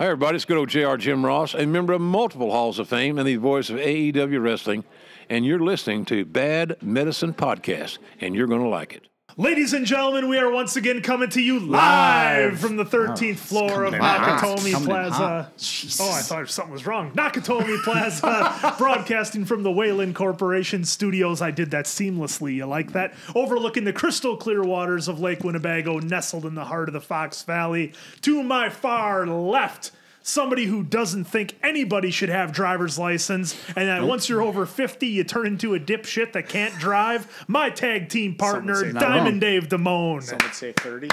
Hi, everybody. It's good old JR Jim Ross, a member of multiple Halls of Fame and the voice of AEW Wrestling. And you're listening to Bad Medicine Podcast, and you're going to like it. Ladies and gentlemen, we are once again coming to you live from the 13th floor of. Nakatomi Plaza. Oh, I thought something was wrong. Nakatomi Plaza, broadcasting from the Wayland Corporation studios. I did that seamlessly. You like that? Overlooking the crystal clear waters of Lake Winnebago, nestled in the heart of the Fox Valley. To my far left, somebody who doesn't think anybody should have driver's license, and that once you're over 50, you turn into a dipshit that can't drive. My tag team partner, Diamond wrong. Dave Damone. Some would say 30.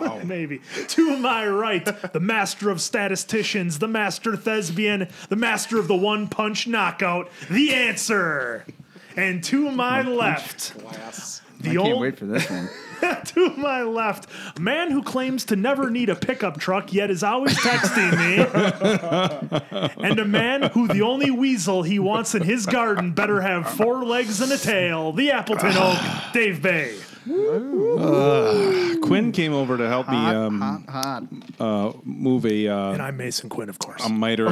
Wow. Maybe. To my right, the master of statisticians, the master thespian, the master of the one punch knockout, the answer. And to my left, Glass. The I can't old wait for this one. to my left, a man who claims to never need a pickup truck yet is always texting me. and a man who the only weasel he wants in his garden better have four legs and a tail. The Appleton Oak, Dave Bay. Quinn came over to help me um, hot, hot. uh, move a uh, And I'm Mason Quinn, of course. a miter,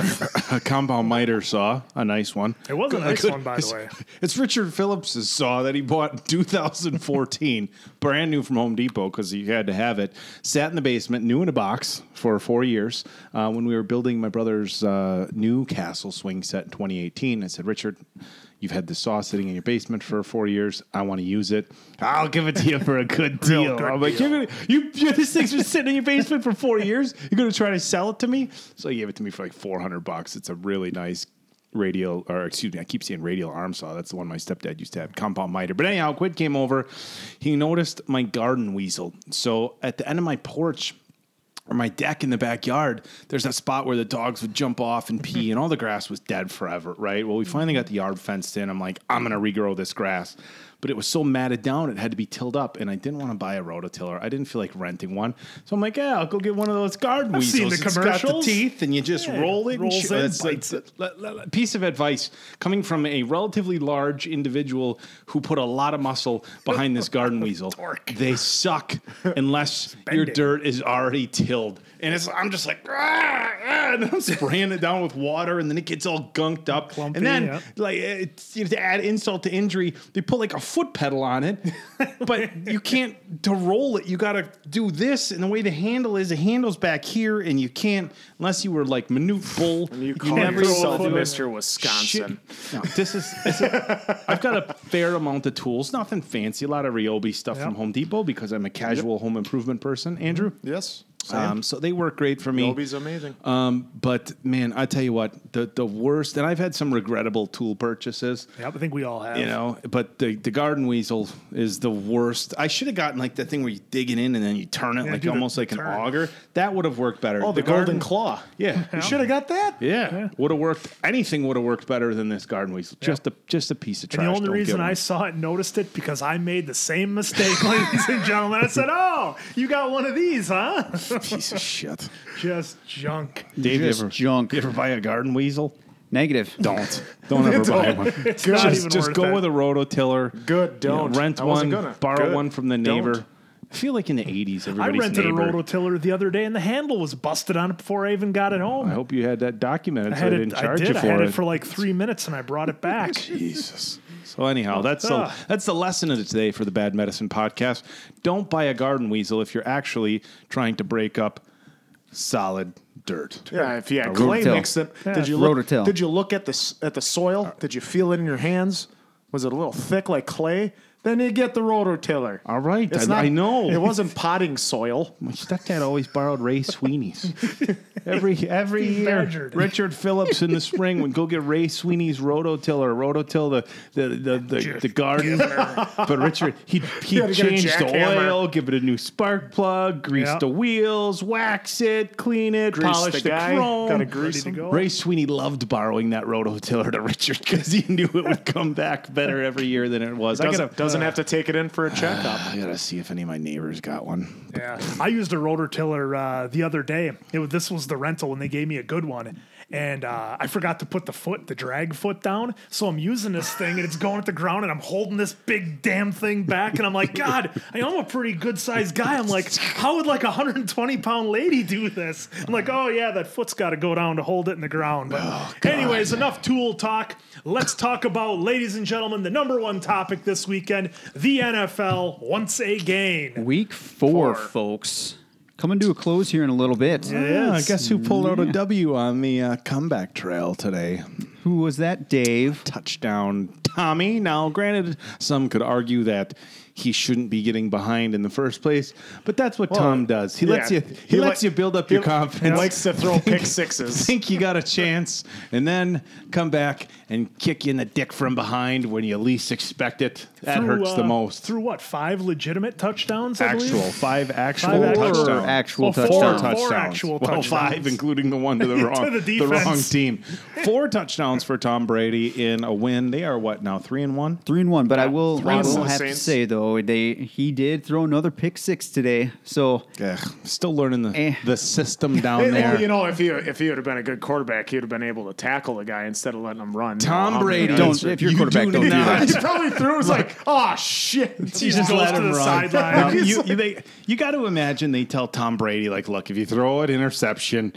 a compound miter saw, a nice one. it was a nice one, by the way. It's Richard Phillips' saw that he bought in 2014, brand new from Home Depot because he had to have it. Sat in the basement, new in a box for four years. Uh, when we were building my brother's uh, new castle swing set in 2018, I said, Richard, you've had the saw sitting in your basement for four years. I want to use it. I'll give it to you for a good deal. good I'm like, deal. you're gonna, you, you, this thing's been sitting in your basement for four years. You're going to try to sell it to me? So he gave it to me for like 400 bucks. It's a really nice radial, or excuse me, I keep saying radial arm saw. That's the one my stepdad used to have, compound miter. But anyhow, Quid came over. He noticed my garden weasel. So at the end of my porch, or my deck in the backyard, there's that spot where the dogs would jump off and pee, and all the grass was dead forever, right? Well, we finally got the yard fenced in. I'm like, I'm gonna regrow this grass. But it was so matted down, it had to be tilled up, and I didn't want to buy a rototiller. I didn't feel like renting one, so I'm like, yeah, I'll go get one of those garden I've seen the got the teeth, and you just Yeah, roll it. rolls and sh- in, bites that's- le- le- le- piece of advice coming from a relatively large individual who put a lot of muscle behind this garden weasel. Torque. They suck unless your dirt is already tilled. And it's I'm just like, "Ah, ah," and I'm spraying it down with water, and then it gets all gunked up. Clumpy, and then, yeah. like, it's, you know, to add insult to injury, they put like a foot pedal on it, but you can't to roll it. You got to do this, and the way the handle is, the handle's back here, and you can't unless you were like minute bull. You call never yourself throw a foot- Mr. Wisconsin. Shit. No, this is. This is I've got a fair amount of tools, nothing fancy. A lot of Ryobi stuff Yep. from Home Depot because I'm a casual home improvement person. Andrew. Yes. Um, so they work great for me. Dolby's amazing. Um, but man, I tell you what, the the worst, and I've had some regrettable tool purchases. Yep, I think we all have. You know, but the, the garden weasel is the worst. I should have gotten like that thing where you dig it in and then you turn it Yeah, like almost like an auger. That would have worked better. oh, the, garden claw. Yeah, You should have got that. yeah, would have worked. Anything would have worked better than this garden weasel. Just a just a piece of trash. And the only Don't reason I saw it and noticed it because I made the same mistake, ladies and gentlemen. I said, "Oh, you got one of these, huh?" piece of shit. Just junk. Dave, you Just ever, junk. you ever buy a garden weasel? Negative. Don't. Don't ever buy one. It's not just even just worth go it. with a rototiller. Good. You know, Don't. rent I one. wasn't gonna. Borrow Good. one from the Don't. neighbor. I feel like in the '80s, I everybody's rented neighbor. a rototiller the other day, and the handle was busted on it before I even got it home. I hope you had that documented I so had they it. didn't I charge did. you I for had it. it for like three minutes, and I brought it back. Jesus. So anyhow, that's the Ah. that's the lesson of the today for the Bad Medicine podcast. Don't buy a garden weasel if you're actually trying to break up solid dirt. Yeah, if you had A clay rototill. mixed in, did you look? Rototill. Did you look at the s- at the soil? Did you feel it in your hands? Was it a little thick like clay? Then you get the rototiller. All right, I, not, I know. It wasn't potting soil. My stepdad always borrowed Ray Sweeney's. every every year, badgered. Richard Phillips in the spring would go get Ray Sweeney's rototiller, rototill the the the, the, the garden. but Richard, he'd he'd had to get a change the oil, give it a new spark plug, grease Yeah. the wheels, wax it, clean it, Grease polish the the, guy. chrome. Gotta Ready grease to go. Ray Sweeney loved borrowing that rototiller to Richard because he knew it would come back better every year than it was. I gotta doesn't doesn't have to take it in for a checkup. I gotta see if any of my neighbors got one. Yeah, I used a rotor tiller uh, the other day. It was, this was the rental, and they gave me a good one. And uh, I forgot to put the foot, the drag foot down. So I'm using this thing, and it's going at the ground, and I'm holding this big damn thing back. And I'm like, God, I am a pretty good sized guy. I'm like, how would like a 120 pound lady do this? I'm like, oh yeah, that foot's got to go down to hold it in the ground. But anyways, enough tool talk. Let's talk about, ladies and gentlemen, the number one topic this weekend: the NFL once again. Week four, Four. folks. Coming to a close here in a little bit. Yeah, I guess who pulled out a W on the uh, comeback trail today? Who was that, Dave? Touchdown, Tommy. Now, granted, some could argue that he shouldn't be getting behind in the first place, but that's what Tom does. He lets you he, lets li- you build up your confidence. He likes to throw pick sixes. think you got a chance, and then come back and kick you in the dick from behind when you least expect it. That Through, hurts the uh, most. Through what? Five legitimate touchdowns, I Actual believe? five actual Five touchdowns. Four actual Well, four- touchdowns. four touchdowns. actual well, touchdowns. five, including the one to the wrong, the the, wrong team. Four touchdowns for Tom Brady in a win. They are what now? Three and one. Three and one, but I will, I will one. have to say though, they he did throw another pick six today. So Ugh, still learning the, Eh. the system down there. well, you know, if he if he would have been a good quarterback, he would have been able to tackle the guy instead of letting him run. You know, Tom Brady. Don't- if you're You quarterback, don't do not- he probably threw. It was like, oh shit. He just goes let to him the run. sideline. You you, they- you got to imagine they tell Tom Brady like, look, if you throw an interception.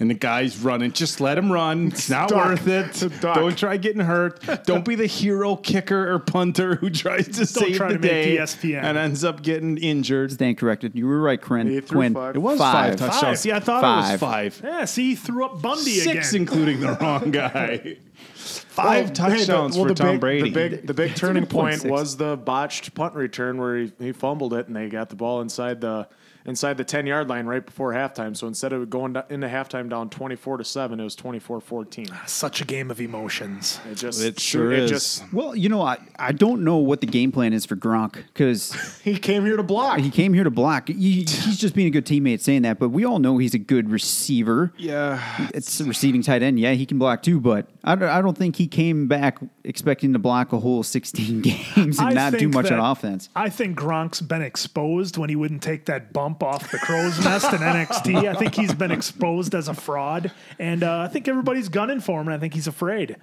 And the guy's running. Just let him run. It's not Duck. worth it. Duck. Don't try getting hurt. Don't be the hero kicker or punter who tries to save try the to make day ESPN. and ends up getting injured. stand corrected. You were right, Quinn. He threw Quinn. five. It was five, Five. touchdowns. Five. Yeah, I thought it was Five. five. Yeah, see, he threw up Bundy Six, again. including the wrong guy. Five Well, hey, the- touchdowns well, for Tom big, Brady. The big, the big turning point was the botched punt return where he, he fumbled it and they got the ball inside the inside the 10 yard line right before halftime. So instead of going into halftime down 24 to 7, it was 24 14. Ah, such a game of emotions. It just, It sure it is. just, Well, you know, I, I don't know what the game plan is for Gronk because he came here to block. he came here to block. He, he's just being a good teammate saying that, but we all know he's a good receiver. yeah. It's a receiving tight end. Yeah, he can block too, but I don't, I don't think he came back expecting to block a whole 16 games and I not do much that- on offense. I think Gronk's been exposed when he wouldn't take that bump off the crow's nest in NXT. I think he's been exposed as a fraud, and uh, I think everybody's gunning for him, and I think he's afraid.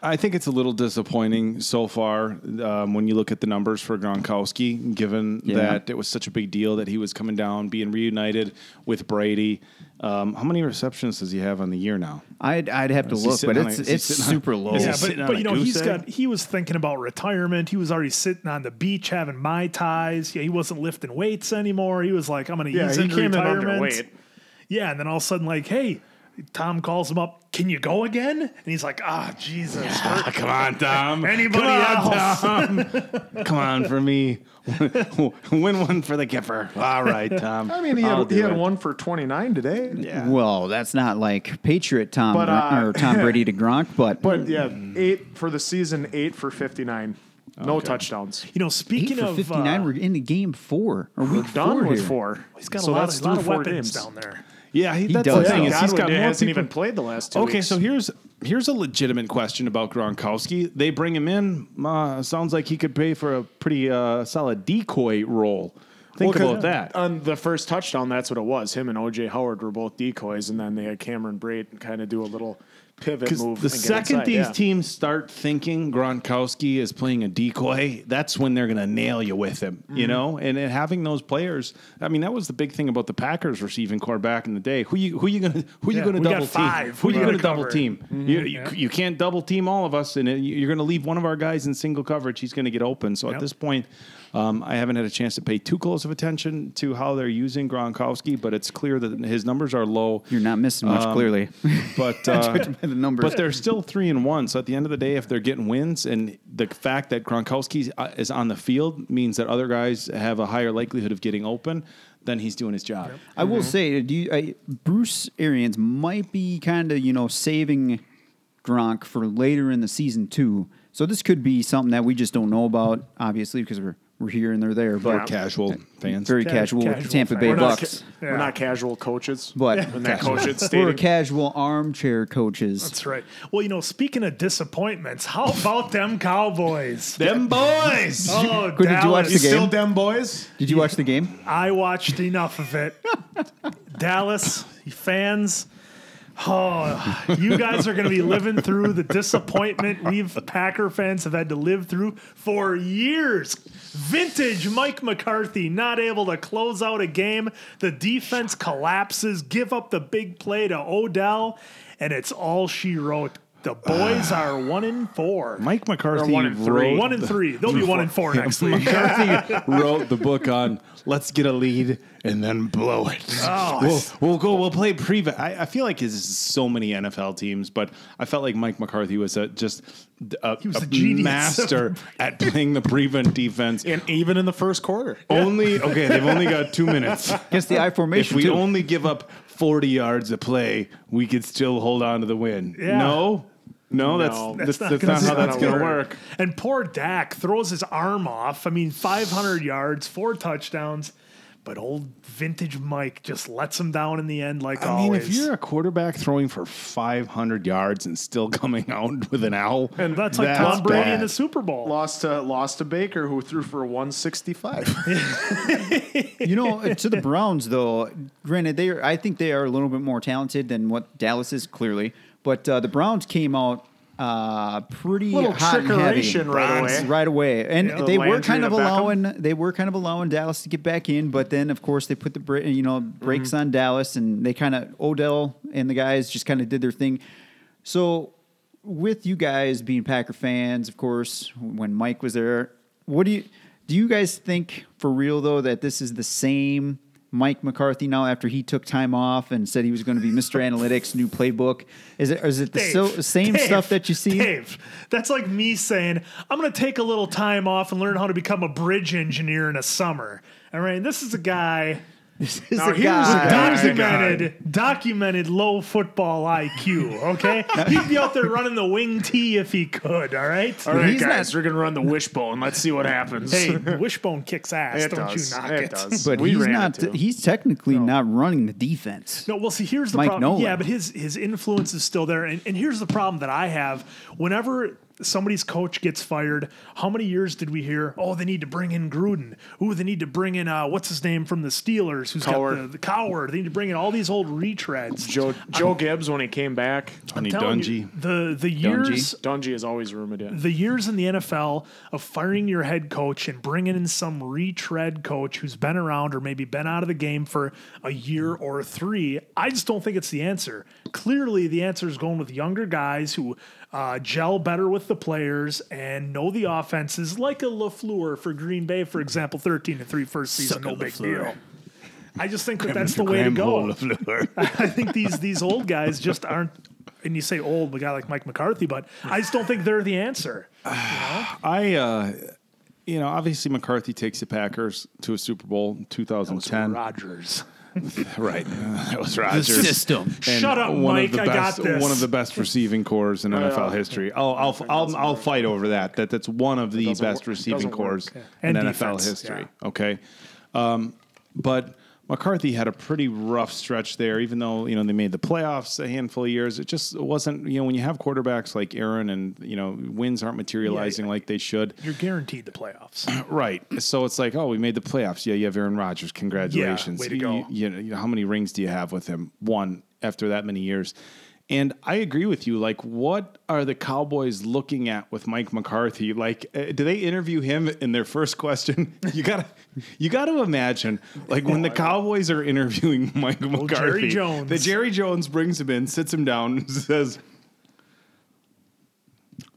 I think it's a little disappointing so far um, when you look at the numbers for Gronkowski, given Yeah. that it was such a big deal that he was coming down, being reunited with Brady. Um, how many receptions does he have on the year now? I'd, I'd have to Is he look, but it's a- it's super low. Yeah, but, but you know goose he's egg? got he was thinking about retirement. He was already sitting on the beach having mai tais. Yeah, he wasn't lifting weights anymore. He was like, I'm going to yeah, ease he into came retirement. underweight. Yeah, and then all of a sudden, like, hey, Tom calls him up. Can you go again? And he's like, Ah, Jesus. Come on, Tom. Anybody Come on, else? Tom. Come on for me. Win one for the Gipper. All right, Tom. I mean, he I'll had, he had one for 29 today. Yeah. Well, that's not like Patriot Tom But, uh, or Tom Brady to Gronk, but, But yeah, eight for the season, eight for 59. No touchdowns. You know, eight speaking for of 59. uh, we're into game four or We're week done four with here. four. he's got so a lot, that's of, lot of four weapons games. down there. Yeah, he, He that's does. the thing. Is he's got Godwin more hasn't people- even played the last two Okay, weeks. so here's here's a legitimate question about Gronkowski. They bring him in. Uh, sounds like he could pay for a pretty uh, solid decoy role. Think Well, 'cause about that. On the first touchdown, that's what it was. Him and OJ Howard were both decoys, and then they had Cameron Brate kind of do a little pivot Because move. the second inside, these yeah. teams start thinking Gronkowski is playing a decoy, that's when they're going to nail you with him, Mm-hmm. you know. And, and having those players, I mean, that was the big thing about the Packers receiving core back in the day. Who you who you going to who you going to double team? Who We you going to double team? Mm-hmm. You, you, you can't double team all of us, and you're going to leave one of our guys in single coverage. He's going to get open. So Yep. at this point. Um, I haven't had a chance to pay too close of attention to how they're using Gronkowski, but it's clear that his numbers are low. You're not missing much, Um, clearly. But uh, the numbers. but they're still three and one. So at the end of the day, if they're getting wins, and the fact that Gronkowski is on the field means that other guys have a higher likelihood of getting open, then he's doing his job. I will say, do you, I, Bruce Arians might be kind of you know saving Gronk for later in the season too. So this could be something that we just don't know about, obviously, because we're we're here and they're there. For But casual fans. very Ca- casual, casual Tampa Bay. We're not, Bucs. ca- Yeah. we're not casual coaches. But when that coach at we're casual armchair coaches. That's right. Well, you know, speaking of disappointments, how about them Cowboys? Them boys. Oh, Good, did you watch Dallas. the game? Still them boys? Did you watch the game? I watched enough of it. Dallas fans, oh, you guys are going to be living through the disappointment we've Packer fans have had to live through for years. Vintage Mike McCarthy not able to close out a game. The defense collapses, give up the big play to Odell, and it's all she wrote. The boys uh, are one in four. Mike McCarthy one and three. wrote One in three. They'll be one in four next week. McCarthy wrote the book on let's get a lead and then blow it. Oh, we'll, we'll go. We'll play prevent. I, I feel like this is so many NFL teams, but I felt like Mike McCarthy was a, just a, was a a genius. master at playing the prevent defense. and even in the first quarter. Only okay. They've only got two minutes. Against the I If formation, we too. only give up forty yards a play, we could still hold on to the win. Yeah. No. No, that's No. that's, That's that's, not not, how that's going to work. And poor Dak throws his arm off. I mean, 500 yards, four touchdowns, but old vintage Mike just lets him down in the end, like I mean, if you're a quarterback throwing for 500 yards and still coming out with an owl, and that's like that's Tom Brady in the Super Bowl. Lost to lost to Baker, who threw for 165. You know, uh, to the Browns though, granted they are, I think they are a little bit more talented than what Dallas is clearly, but uh, the Browns came out uh, pretty Little hot and heavy right away. right away, and Yeah. they were kind of allowing they were kind of allowing Dallas to get back in, but then of course they put the bra- you know brakes on Dallas, and they kind of Odell and the guys just kind of did their thing. So with you guys being Packer fans, of course, when Mike was there, what do you do? You guys think for real though that this is the same Mike McCarthy now after he took time off and said he was going to be Mr. Analytics, new playbook? Is it is it the Dave, so, same Dave, stuff that you see? Dave, that's like me saying, I'm going to take a little time off and learn how to become a bridge engineer in a summer. All right, this is a guy. This is Now a here's guy. a documented, documented low football IQ. Okay, he'd be out there running the wing T if he could. All right. All right, He's guys, not- we're gonna run the wishbone. Let's see what happens. Hey, the wishbone kicks ass. it don't does. you knock it, it? does. But We he's not. He's technically not running the defense. No, well, see, here's the Mike problem. Nolan. Yeah, but his his influence is still there, and, and here's the problem that I have. Whenever somebody's coach gets fired, how many years did we hear? Oh, they need to bring in Gruden. Ooh, they need to bring in uh, what's his name from the Steelers, who's got the, the coward. They need to bring in all these old retreads. Joe Joe Gibbs when he came back. Tony telling you, Dungy. the the years Dungy is always rumored in. the years in the NFL of firing your head coach and bringing in some retread coach who's been around or maybe been out of the game for a year or three, I just don't think it's the answer. Clearly, the answer is going with younger guys who uh, gel better with the players and know the offenses, like a Lafleur for Green Bay, for example, thirteen to three first season, Suck no big deal. I just think that that's the way to go. I think these these old guys just aren't. And you say old, a guy like Mike McCarthy, but I just don't think they're the answer. I, uh, you know, obviously McCarthy takes the Packers to a Super Bowl in 2010. Rodgers. Right. Uh, that was Rodgers. system. And Shut up, one Mike, Of the I got best, this. One of the best receiving cores in NFL history. I'll, I'll, I'll, I'll fight over that. That that's one of the best work. Receiving cores work. in And NFL defense, history. yeah. Okay, um, but McCarthy had a pretty rough stretch there. Even though you know they made the playoffs a handful of years, it just wasn't. You know, when you have quarterbacks like Aaron and you know wins aren't materializing like they should. You're guaranteed the playoffs. Right. So it's like, oh, we made the playoffs. Yeah, you have Aaron Rodgers. Congratulations. Yeah, way to go. You, you know, you know, how many rings do you have with him? One after that many years. And I agree with you. Like, what are the Cowboys looking at with Mike McCarthy? Like, uh, do they interview him in their first question? You gotta, you gotta imagine, like when the Cowboys are interviewing Mike McCarthy, Jones. the Jerry Jones brings him in, sits him down, and says,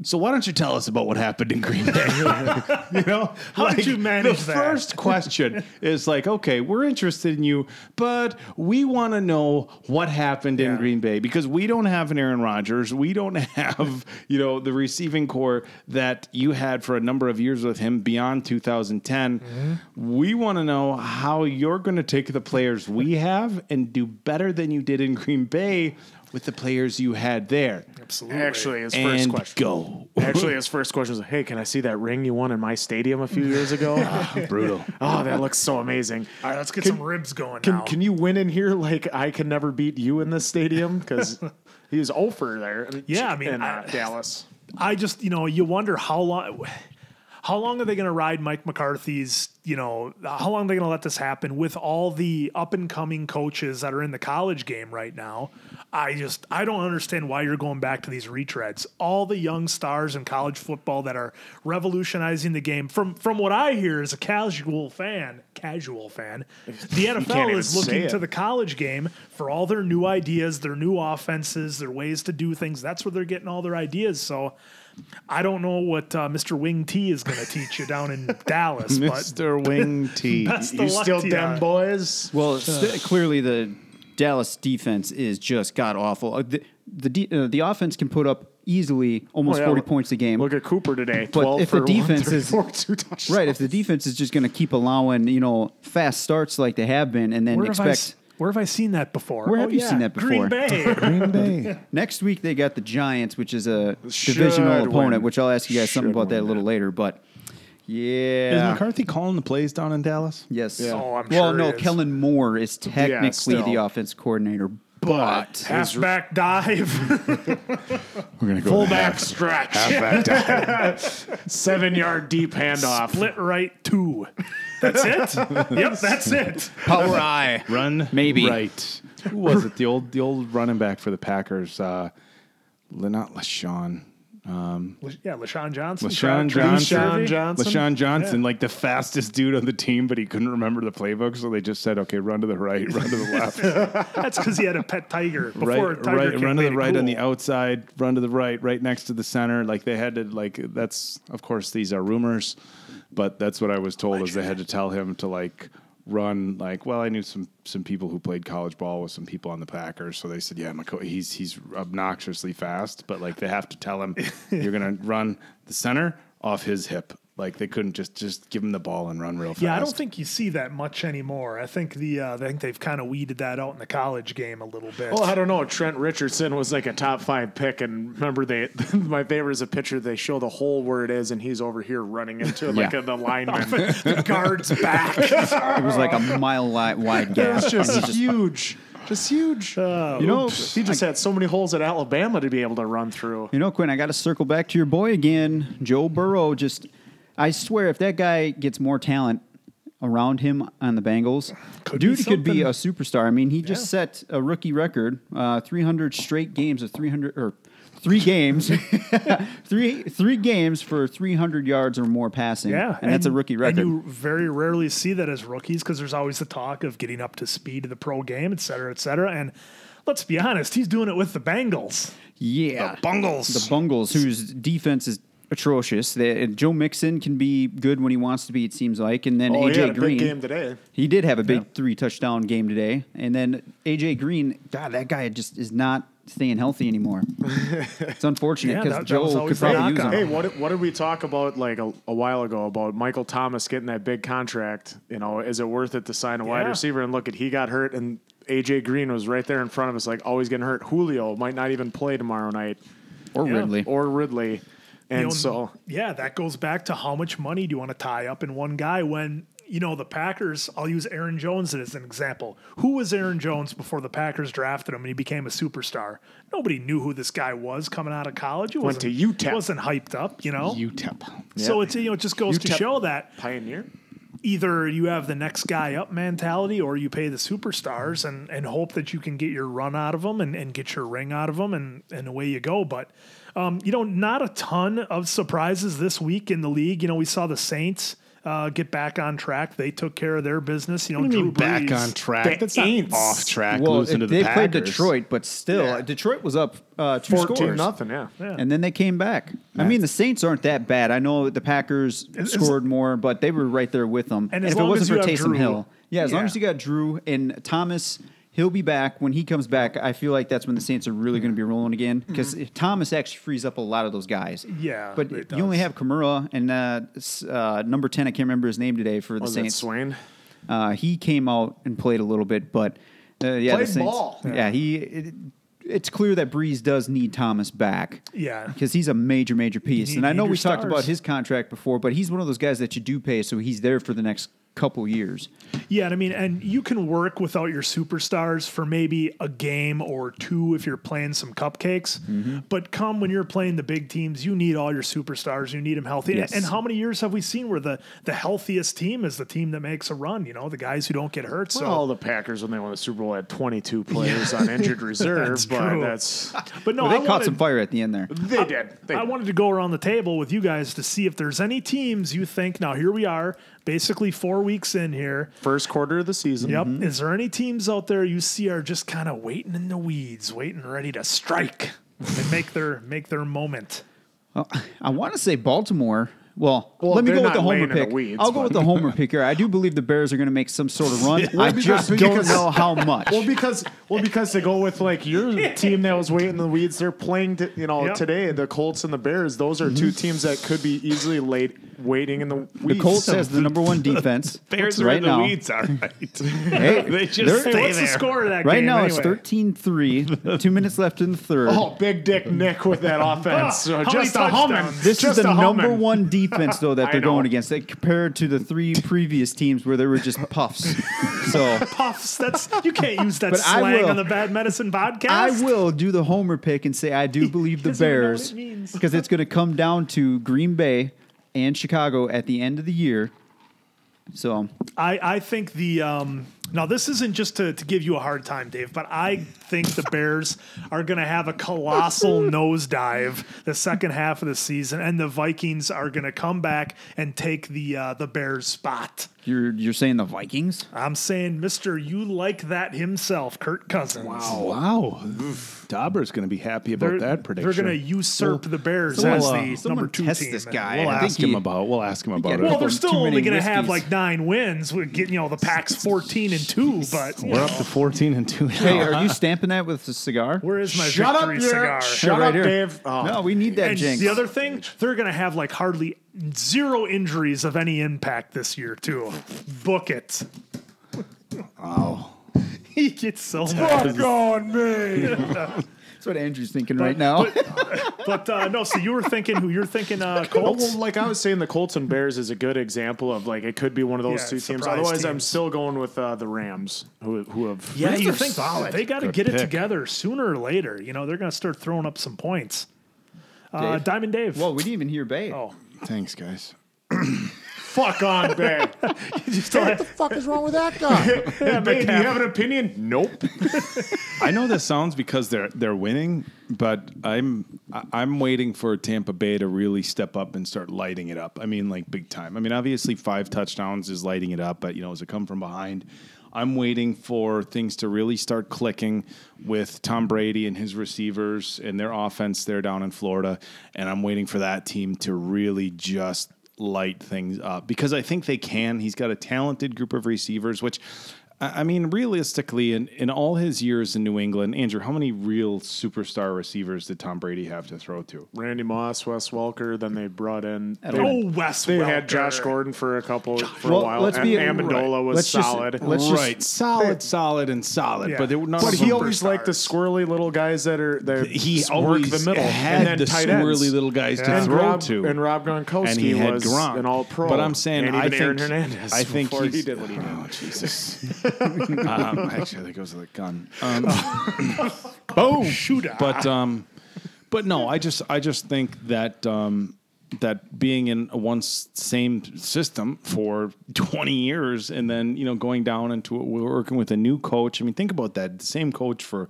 "So why don't you tell us about what happened in Green Bay?" you know, How did you manage the that? first question is like, okay, we're interested in you, but we want to know what happened in Green Bay because we don't have an Aaron Rodgers, we don't have you know the receiving core that you had for a number of years with him beyond 2010. Mm-hmm. We want to know how you're going to take the players we have and do better than you did in Green Bay with the players you had there. Absolutely. Actually, his first and question. go. Actually, his first question was, "Hey, can I see that ring you won in my stadium a few years ago? Brutal. oh, that looks so amazing. All right, let's get some ribs going Can now. can you win in here like I can never beat you in this stadium? Because he was over there. in- Yeah, I mean, in uh, I- Dallas. I just, you know, you wonder how long, how long are they going to ride Mike McCarthy's, you know, how long are they going to let this happen with all the up and coming coaches that are in the college game right now? I just, I don't understand why you're going back to these retreads. All the young stars in college football that are revolutionizing the game. From from what I hear as a casual fan, casual fan, the NFL is looking to the college game for all their new ideas, their new offenses, their ways to do things. That's where they're getting all their ideas. So I don't know what uh, Mr. Wing T is going to teach you down in Dallas, but Mr. Wing T. best You luck still to dem ya. boys? Well, st- clearly the Dallas defense is just god awful. Uh, The the, de- uh, the offense can put up easily almost Oh, yeah, forty look- points a game. Look at Cooper today. But 12 if the for defense is- 134, two touchdowns. right, if the defense is just going to keep allowing you know fast starts like they have been, and then Where have, I, expect s- where have I seen that before? Where Oh, have you yeah, seen that before? Green before? Bay. Green Bay. next week they got the Giants, which is a Should divisional opponent. win. Which I'll ask you guys something about that a little that. later. But yeah, Is McCarthy calling the plays down in Dallas? yes. Oh, I'm well, sure no, he is. Kellen Moore is technically still. the offense coordinator, but Halfback dive. We're gonna go Fullback stretch. halfback down. Seven yard deep handoff. Split right two. That's it? yep, that's it. power eye. Run Maybe. right. Who was it? The old the old running back for the Packers. Uh, Le- not LaShawn. Um, yeah, LaShawn Johnson. LaShawn Johnson. Jervey. Johnson? LaShawn Johnson, like the fastest dude on the team, but he couldn't remember the playbook, so they just said, "Okay, run to the right, run to the left, That's because he had a pet tiger before right, tiger right, run to the it right on the outside, run to the right, right next to the center." Like they had to, like that's of course these are rumors, but that's what I was told is they had to tell him to like run like well I knew some some people who played college ball with some people on the Packers so they said yeah McCo- he's he's obnoxiously fast but like they have to tell him you're gonna run the center off his hip like they couldn't just just give him the ball and run real fast Yeah, I don't think you see that much anymore. I think the uh, I think they've kind of weeded that out in the college game a little bit. Well, I don't know. Trent Richardson was like a top five pick, and remember they my favorite is a picture. They show the hole where it is, and he's over here running into like Yeah. an alignment. the guards back. It was like a mile wide gap. It's And he just huge, just huge. you know, he just had so many holes at Alabama to be able to run through. You know, Quinn, I got to circle back to your boy again, Joe Burrow. Just, I swear, if that guy gets more talent around him on the Bengals, Could be dude could be a superstar. I mean, he just set a rookie record, uh, 300 straight games of 300 or three games, three three games for 300 yards or more passing. Yeah, and, that's a rookie record. And you very rarely see that as rookies because there's always the talk of getting up to speed of the pro game, et cetera, et cetera. And let's be honest, he's doing it with the Bengals. yeah, the Bungles the Bungles, whose defense is atrocious. They, and uh, Joe Mixon can be good when he wants to be. It seems like, and then Oh, he AJ had a Green. big game today. He did have a big three touchdown game today. And then AJ Green, God, that guy just is not staying healthy anymore. it's unfortunate because that- that Joe could the probably use him. Hey, what did- what did we talk about like a, a while ago about Michael Thomas getting that big contract? You know, is it worth it to sign a wide receiver? And look at he got hurt, and AJ Green was right there in front of us, like always getting hurt. Julio might not even play tomorrow night, Or Yeah. Ridley. or Ridley, and You know, so yeah, that goes back to how much money do you want to tie up in one guy when you know the Packers. I'll use Aaron Jones as an example. Who was Aaron Jones before the Packers drafted him and he became a superstar? Nobody knew who this guy was coming out of college. He Went to wasn't- UTEP. wasn't hyped up, you know. UTEP. So it's you know it just goes to show that Pioneer. either you have the next guy up mentality or you pay the superstars and, and hope that you can get your run out of them and, and get your ring out of them and, and away you go. But, um, you know, not a ton of surprises this week in the league. You know, we saw the Saints uh, get back on track. They took care of their business. You know, What do you Drew mean back on track? The That's not off track. Well, losing to the they played Detroit, but still, Yeah. Detroit was up uh, two Fourteen scores. nothing. Yeah. And then they came back. I mean, the Saints aren't that bad. I know the Packers As- scored more, but they were right there with them. And And, as if it long as wasn't you for have Taysom Drew- Hill, yeah, as long as you got Drew and Thomas, he'll be back. When he comes back, I feel like that's when the Saints are really going to be rolling again because Thomas actually frees up a lot of those guys. Mm-hmm. Yeah, but you only have Kamara and uh, uh, number ten. I can't remember his name today for the Was that Saints. Swain? Uh, he came out and played a little bit, but uh, yeah, Saints. ball. Yeah, he. It, it's clear that Brees does need Thomas back. Yeah. because he's a major, major piece. need- and I know we talked about his contract before, but he's one of those guys that you do pay, so he's there for the next couple years. Yeah, and I mean, and you can work without your superstars for maybe a game or two if you're playing some cupcakes. Mm-hmm. But come when you're playing the big teams, you need all your superstars. You need them healthy. Yes. And how many years have we seen where the the healthiest team is the team that makes a run? You know, the guys who don't get hurt. So, Well, the Packers when they won the Super Bowl had 22 players on injured reserve, That's but true. that's but no, Well, they I caught wanted, some fire at the end there. they did. They I did. wanted to go around the table with you guys to see if there's any teams you think. Now here we are, basically four weeks in here. First quarter of the season. Yep. Mm-hmm. Is there any teams out there you see are just kind of waiting in the weeds, waiting ready to strike and make their make their moment? Well, I want to say Baltimore. Well, Well, let me go with the homer in the pick. weeds, I'll go but- with the homer pick here. I do believe the Bears are going to make some sort of run. I just don't know how much. Well, because well, because to go with like your team that was waiting in the weeds, they're playing. To, you know, Yep. today the Colts and the Bears. Those are two mm-hmm. teams that could be easily late waiting in the weeds. the Colts has the number one defense Bears are right in the now. weeds, all right. Hey, they just stay what's the there. score of that right game? now anyway? it's 13-3. Two minutes left in the third. Oh, big dick Nick with that offense. Oh, so just a humming. This just is the number one defense, though, that I they're know. going against, like, compared to the three previous teams where they were just puffs. So puffs. That's you can't use that slang will. on the Bad Medicine podcast. I will do the homer pick and say I do believe the doesn't even know what Bears it because it's going to come down to Green Bay and Chicago at the end of the year. So I, I think the um, now this isn't just to, to give you a hard time, Dave, but I think the Bears are going to have a colossal nosedive the second half of the season, and the Vikings are going to come back and take the uh, the Bears spot. You're you're saying the Vikings? I'm saying, Mister, you like that himself, Kirk Cousins. Wow. Wow. Dauber's going to be happy about They're, that prediction. they're going to usurp the Bears someone- as uh, the someone number two test team. this guy. We'll I ask think him he- about. We'll ask him about Yeah, it. Well, they're too still many only going to have whiskeys. like nine wins with getting you know the Pack's fourteen and two. But you We're know, up to fourteen and two. Hey, now. are you stamping that with a cigar? where is my Shut up, victory Derek. cigar? Shut right up, here. Dave. Oh. No, we need that and jinx. the other thing, they're going to have like hardly zero injuries of any impact this year too. Book it. Wow. He gets so mad. on me. That's what Andrew's thinking right now. But uh, no, so you were thinking who you're thinking uh, Colts. well, like I was saying, the Colts and Bears is a good example of like it could be one of those Yeah, two teams. surprise Otherwise, I'm teams. still going with uh, the Rams, who who have yeah, Rams you are think solid. they got to Good get it pick. together sooner or later. You know, they're going to start throwing up some points. Uh, Dave? Diamond Dave. Well, we didn't even hear Bay. oh, Thanks, guys. fuck on Bay. you still have, fuck is wrong with that guy? yeah, Bay, do you have an opinion? Nope. I know this sounds because they're they're winning, but I'm I- I'm waiting for Tampa Bay to really step up and start lighting it up. I mean, like big time. I mean, obviously five touchdowns is lighting it up, but you know, as it come from behind, I'm waiting for things to really start clicking with Tom Brady and his receivers and their offense there down in Florida, and I'm waiting for that team to really just light things up because I think they can. He's got a talented group of receivers, which I I mean, realistically, in, in all his years in New England, Andrew, how many real superstar receivers did Tom Brady have to throw to? Randy Moss, Wes Welker. Then they brought in. They, oh Wes. they Welker. had Josh Gordon for a couple for Well, a while. let's and be- Amendola was let's just- solid. let's just- right, solid, solid, and solid. Yeah. But they were not. but he them- always liked the squirrely little guys that are that he work always the middle had and then the tight swirly ends. little guys to and throw Rob, to. And Rob Gronkowski and he had was Gronk. an all pro. But I'm saying, and I even think Aaron Hernandez. I think he did what he did. Oh Jesus! um, actually, that goes with a gun. Um, boom! Shoot. But um, but no, I just I just think that um, that being in a one same system for 20 years and then you know going down into it, we're working with a new coach. I mean, think about that. The same coach for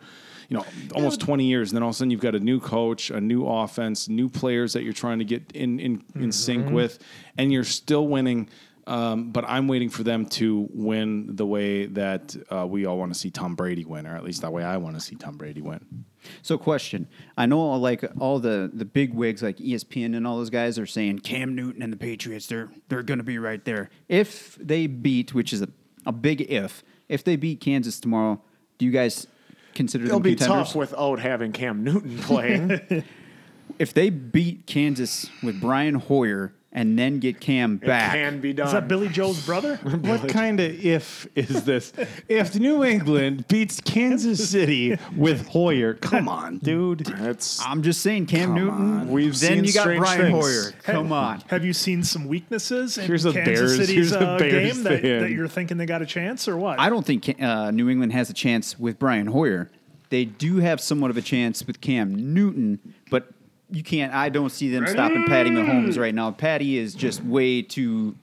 you know almost 20 years, and then all of a sudden you've got a new coach, a new offense, new players that you're trying to get in in, in sync with, and you're still winning. Um, but I'm waiting for them to win the way that uh, we all want to see Tom Brady win, or at least that way I want to see Tom Brady win. So, question: I know like all the the big wigs like ESPN and all those guys are saying Cam Newton and the Patriots they're they're going to be right there. If they beat, which is a, a big if, if they beat Kansas tomorrow, do you guys consider It'll them be contenders? tough without having Cam Newton playing. if they beat Kansas with Brian Hoyer and then get Cam It back. can be done. Is that Billy Joe's brother? What kind of if is this? If New England beats Kansas City with Hoyer, come on, dude. It's I'm just saying, Cam Newton. on. We've then seen you got Brian things. Hoyer. Come on. Have you seen some weaknesses in Here's a Kansas Bears- City's here's a uh, Bears game that, that you're thinking they got a chance or what? I don't think uh, New England has a chance with Brian Hoyer. They do have somewhat of a chance with Cam Newton, but you can't. I don't see them stopping Patty Mahomes right now. Patty is just way too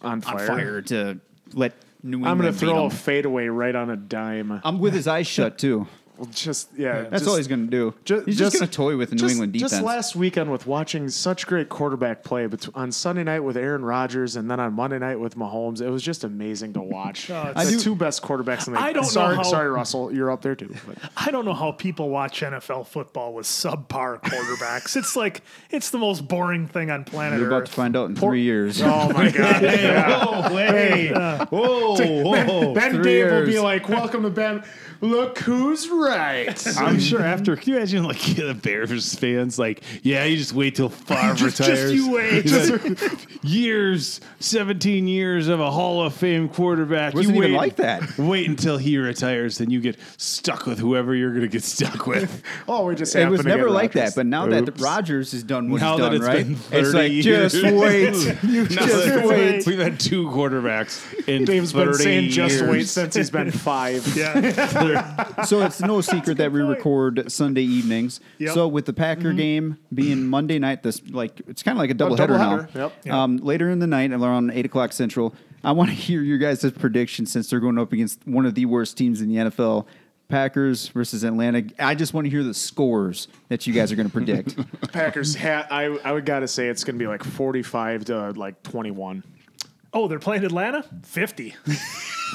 on on fire. fire to let New England. I'm going to beat throw a him. fadeaway right on a dime. I'm with his eyes shut too. Well, just yeah, That's just, all he's going to do. ju- he's just, going to toy with the New England defense. Just last weekend with watching such great quarterback play bet- on Sunday night with Aaron Rodgers and then on Monday night with Mahomes, it was just amazing to watch. Oh, the it's- I do- two best quarterbacks in the I don't know sorry, how- sorry, Russell, you're up there too. But I don't know how people watch NFL football with subpar quarterbacks. it's like it's the most boring thing on planet You're about Earth. to find out in three years. oh my god, yeah. Whoa, hey, uh, uh, whoa, whoa. then three Dave will be like, "Welcome to Ben. Look who's right." I'm sure after, can you imagine like the Bears fans, like, yeah, you just wait till Favre Just- just you wait. years, 17 years of a Hall of Fame quarterback. Wasn't you even wait, like that. Wait until he retires, then you get stuck with whoever you're going to get stuck with. oh, we're just saying It was never like Rodgers. that, but now that Oops. Rodgers has done what Now he's that done, it's right? been It's 30 like years. just wait, you just that- wait. We've had two quarterbacks in Dave's 30 been saying just wait since he's been five. yeah, So it's no secret that we point. record Sunday evenings. Yep. So with the Packer game being Monday night, this like it's kind of like a double header now. yep. Yep. Um, later in the night, around eight o'clock central, I want to hear your guys' prediction since they're going up against one of the worst teams in the NFL. Packers versus Atlanta. I just want to hear the scores that you guys are going to predict. Packers hat. I I would gotta say it's gonna be like forty-five to like twenty-one. Oh, they're playing Atlanta. Fifty.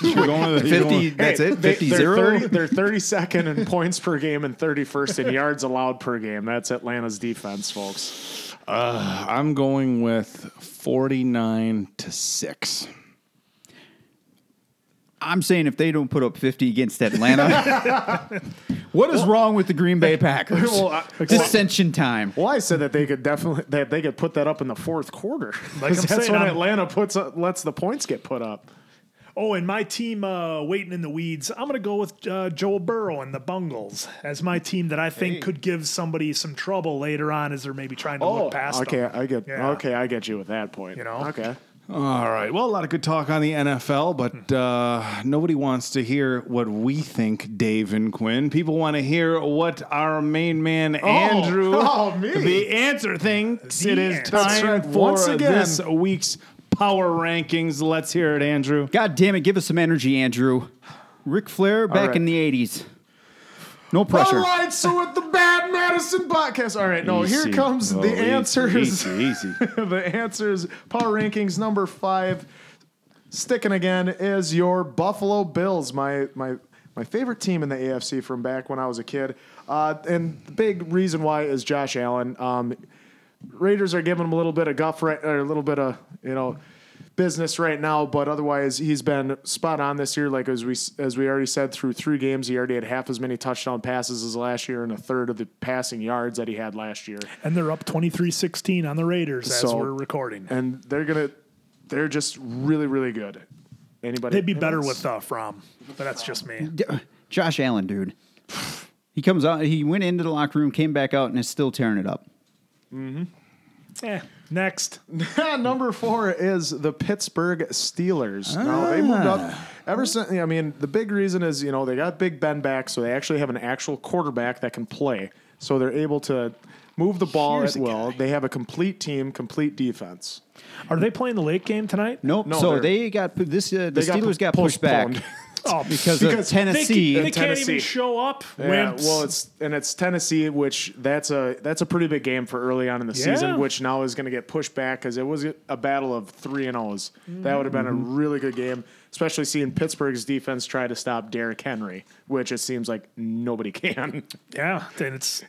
You're going to the, you're 50, going- that's it? they- 50 they're 0? 30 they're thirty-second in points per game and thirty-first in yards allowed per game. That's Atlanta's defense, folks. Uh, I'm going with 49 to 6. I'm saying if they don't put up 50 against Atlanta, what is wrong with the Green Bay Packers? Well, I- Dissension time. Well, I said that they could definitely that they could put that up in the fourth quarter. Like I'm that's saying, when I'm- Atlanta puts up, lets the points get put up. Oh, and my team uh, waiting in the weeds. I'm going to go with uh, Joe Burrow and the Bungles as my team that I think could give somebody some trouble later on as they're maybe trying to look past Oh, okay, them. I get Yeah. okay, I get you with that point. You know? okay. All right. Well, a lot of good talk on the NFL, but uh, nobody wants to hear what we think, Dave and Quinn. People want to hear what our main man, Andrew, oh, me. the answer thinks. The it is time right. for Once again. this week's power rankings. Let's hear it, Andrew. God damn it, give us some energy, Andrew. Ric Flair back right. in the 80s. No pressure. All right, so with the Bad Madison podcast. All right, no, Easy. here comes Oh, the easy, answers. easy, easy. the answers. Power rankings number five. Sticking again is your Buffalo Bills, my my my favorite team in the AFC from back when I was a kid. Uh, and the big reason why is Josh Allen. Um, Raiders are giving him a little bit of guff right, or a little bit of you know business right now, but otherwise he's been spot on this year. Like as we as we already said, through three games, he already had half as many touchdown passes as last year and a third of the passing yards that he had last year. And they're up 23-16 on the Raiders as So- we're recording. And they're gonna, they're just really really good. Anybody? They'd be better with uh, Fromm, but that's just me. Josh Allen, dude. He comes out, he went into the locker room, came back out, and is still tearing it up. Eh, next. Number four is the Pittsburgh Steelers. Now they moved up ever since. I mean, the big reason is you know they got Big Ben back, so they actually have an actual quarterback that can play. So they're able to move the ball Here's at a will. guy. They have a complete team, complete defense. Are they playing the late game tonight? Nope. No, so they're- got this. Uh, the They got Steelers got pushed back postponed. Oh, because, Because of Tennessee. ca- they can't even show up. Yeah, Wimps. well, it's and it's Tennessee, which that's a that's a pretty big game for early on in the Yeah. season, which now is going to get pushed back because it was a battle of three and O's. That would have been a mm-hmm. really good game, especially seeing Pittsburgh's defense try to stop Derrick Henry, which it seems like nobody can. Yeah, then it's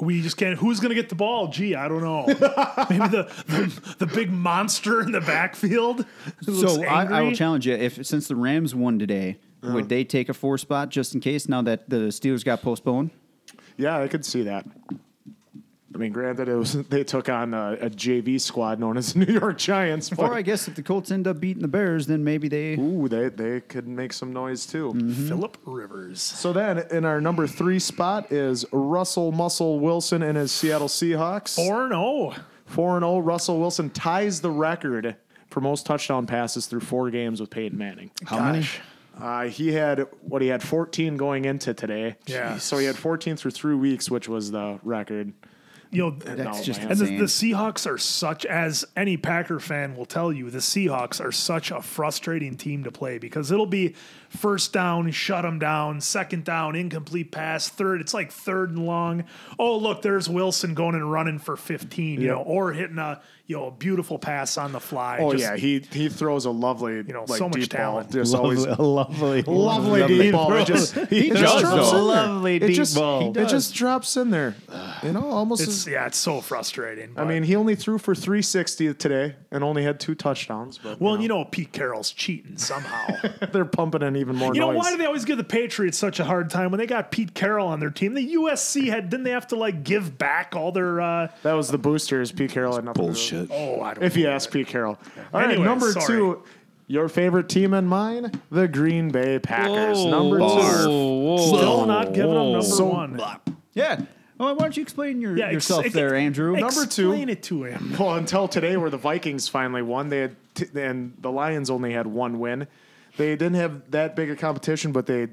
we just can't. Who's going to get the ball? Gee, I don't know. Maybe the, the the big monster in the backfield. So I, I will challenge you. If since the Rams won today, Uh-huh. would they take a four spot just in case? Now that the Steelers got postponed, yeah, I could see that. I mean, granted, it was they took on a, a JV squad known as the New York Giants. Or I guess if the Colts end up beating the Bears, then maybe they. ooh, they they could make some noise too. Philip Rivers. So then, in our number three spot is Russell Muscle Wilson and his Seattle Seahawks. 4 and 0. 4 0. Russell Wilson ties the record for most touchdown passes through four games with Peyton Manning. How many? Uh, he had what he had 14 going into today. Yeah. So he had 14 through three weeks, which was the record. You know, That's just and the, the Seahawks are such, as any Packer fan will tell you, the Seahawks are such a frustrating team to play because it'll be first down, shut them down, second down, incomplete pass, third, it's like third and long. Oh, look, there's Wilson going and running for 15, you know, or hitting a, you know, a beautiful pass on the fly. Oh Just- yeah, he he throws a lovely, you know, like, so much deep ball. talent. Just Lovely, always lovely, lovely deep ball. It just He it does, just drops though. in there. Lovely it deep just, ball. It just drops in there. You know, almost. It's as, yeah, it's so frustrating. I mean, he only threw for 360 today and only had two touchdowns. But well, you know, Pete Carroll's cheating somehow. they're pumping in even more You know why do they always give the Patriots such a hard time when they got Pete Carroll on their team? The USC had didn't they have to like give back all their? uh that was the boosters. Pete Carroll had nothing to do with it. Bullshit. Oh, I don't. If you ask Pete Carroll. All right, Anyway, number sorry. two, your favorite team and mine, the Green Bay Packers. number two. Whoa, Still not giving them number So- one. Yeah. Oh, why don't you explain your, Yeah, ex- yourself ex- there, Andrew? Number two. Explain it to him. Well, until today, where the Vikings finally won, they had t- and the Lions only had one win. They didn't have that big a competition, but they